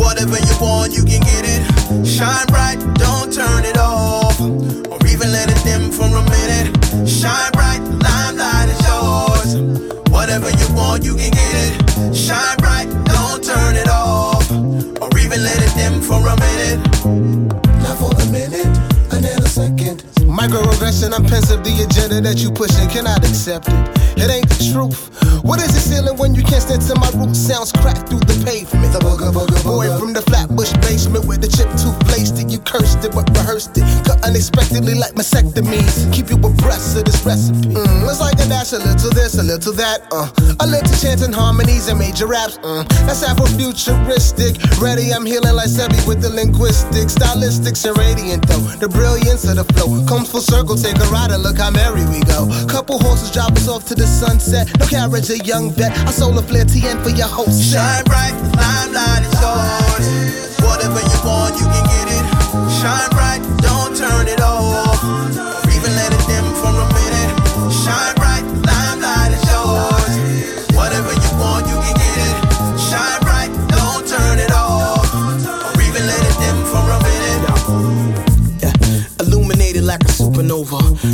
Whatever you want, you can get it. Shine bright, don't Microaggression, I'm pensive. The agenda that you pushing cannot accept it. It ain't the truth. What is it ceiling when you can't stand to my roots? Sounds cracked through the pavement. The booger, booger, Boy from the flatbush basement with the chip tooth placed it. You cursed it, but rehearsed it. Cut unexpectedly like mastectomies. Keep you abreast of this recipe. Mm, it's like a dash, a little this, a little that. Uh, a little chant and harmonies and major raps. Mm, that's Afro-futuristic. Ready, I'm healing like Sebi with the linguistics. Stylistics and radiant though. The brilliance of the flow comes full circle. Take a ride and look how merry we go. Couple horses drop us off to the sunset. No carriage, a young vet. I sold a flare TN for your whole set. Shine bright, the limelight is yours. Whatever you want, you can get it. Shine bright, don't turn it off.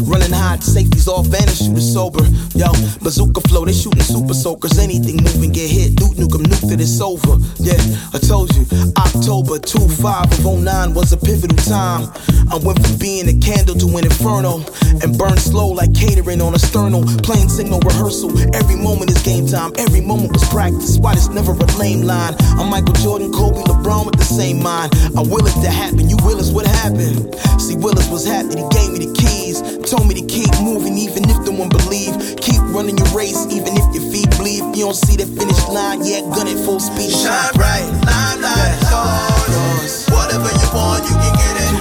Running hot, safety's and the shooter sober. Yo, bazooka flow, they shooting super soakers. Anything moving get hit. Duke Nukem, nuke that it's over. Yeah, I told you, October 25 of 09 was a pivotal time. I went from being a candle to an inferno and burned slow like catering on a sternal. Plain signal rehearsal. Every moment is game time, every moment was practice. Why there's never a lame line? I'm Michael Jordan, Kobe, LeBron with the same mind. I will it to happen, you will is what happened. See, Willis was happy, he gave me the keys. Told me to keep moving, even if no one believe. Keep running your race, even if your feet bleed. You don't see the finish line yet, gun it full speed. Shine bright, limelight is yours. Whatever you want, you can get it.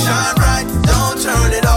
Shine bright, don't turn it off.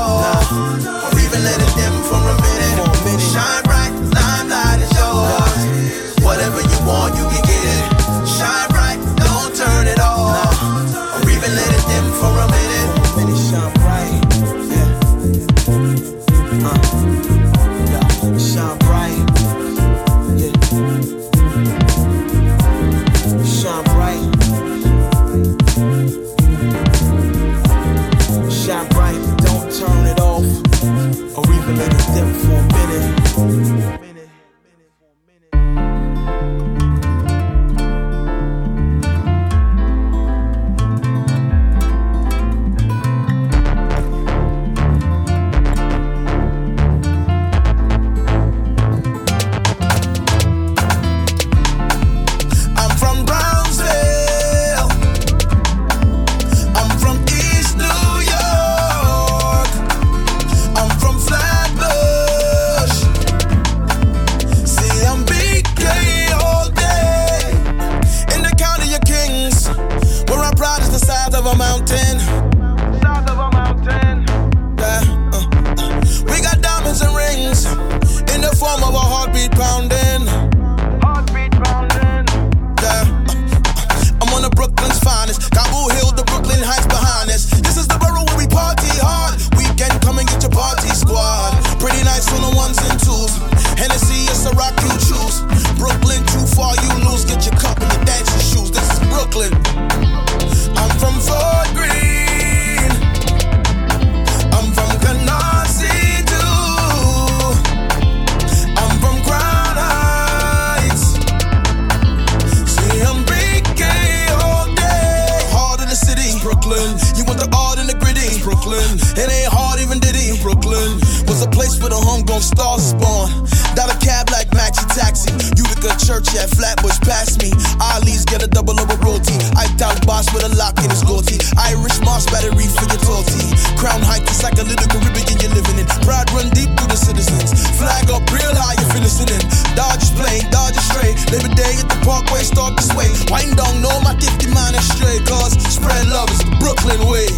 Labor Day at the Parkway, start this way. Wind down, no, my 50 mine is straight. Cause spread love is the Brooklyn way.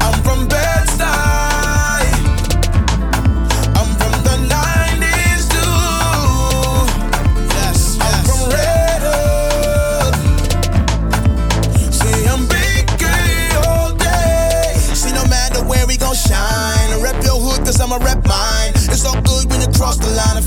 I'm from Bed-Stuy. I'm from the 90s too. Yes, I'm from Red Hook. See, I'm big gay all day. See, no matter where we gon' shine. Rep your hood, cause I'ma rep mine. It's all good when you cross the line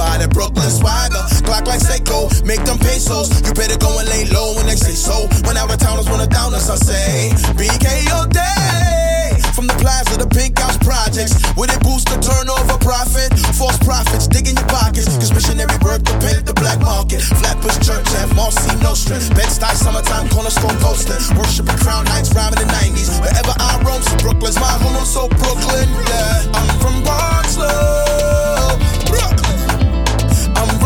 by that Brooklyn swagger. Clock like Seiko, make them pesos. You better go and lay low when they say so. When our towners wanna down us, I say, BK all day. From the plaza, the pink house projects, where they boost the turnover profit. False profits, dig in your pockets, cause missionary work to pimp the black market. Flatbush Church and Marcy Nostra. Bed-Stuy, summertime, cornerstone poster. Worshiping Crown Heights, rhyming in the 90s. Wherever I roam, so Brooklyn's my home, I'm so Brooklyn, yeah. I'm from Barnslow. Brooklyn. I'm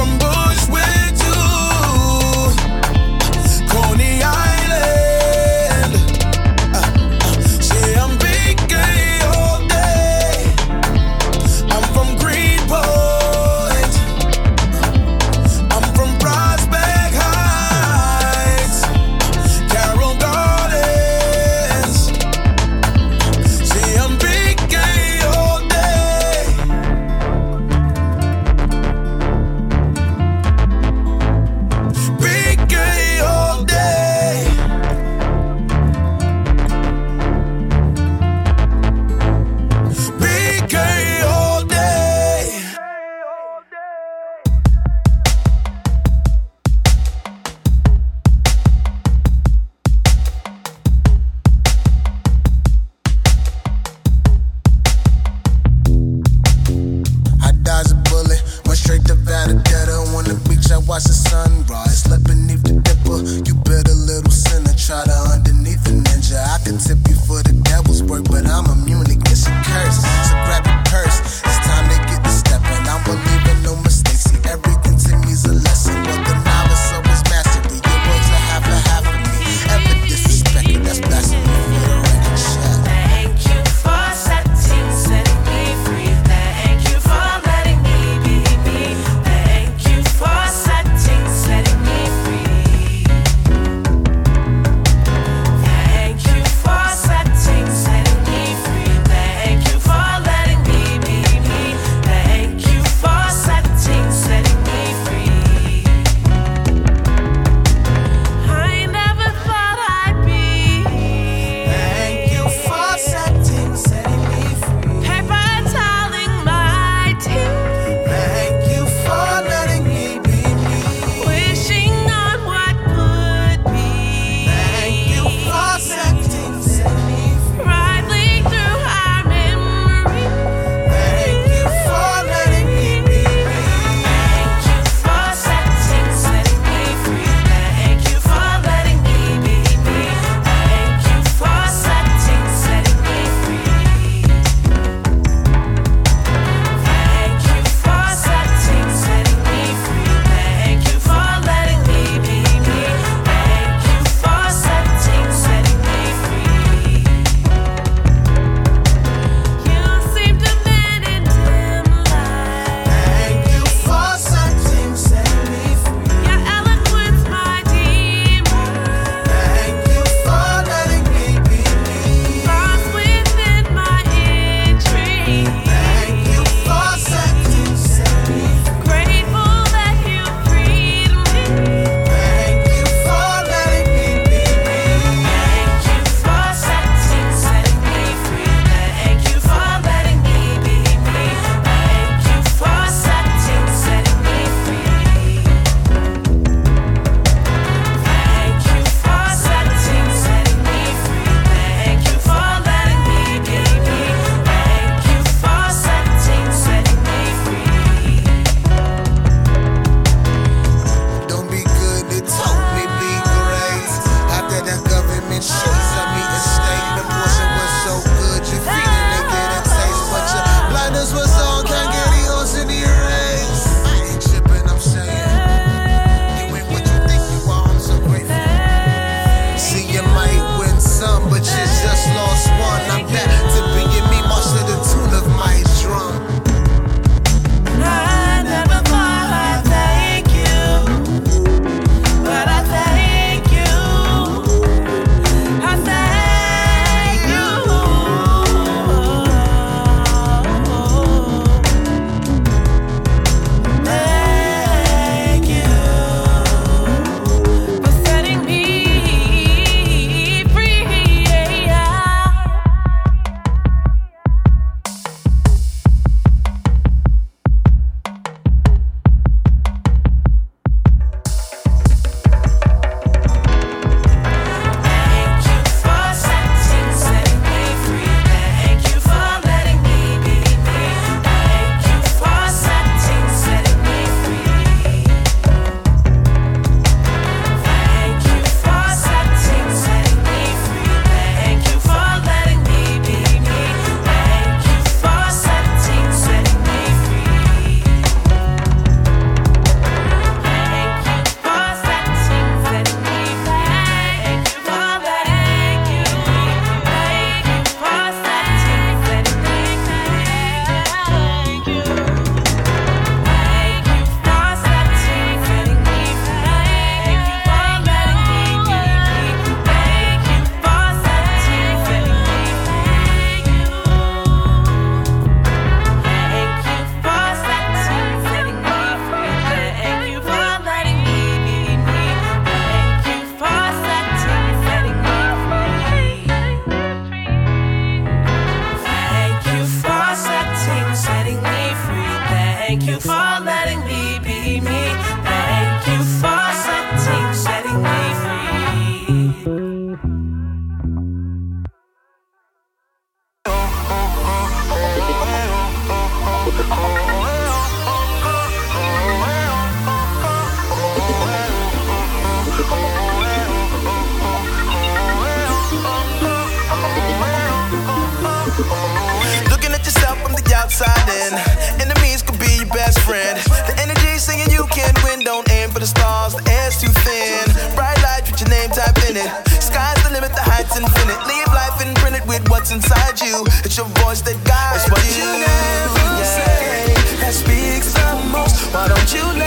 what's inside you. It's your voice that guides It's what you. you never say that speaks the most. Why don't you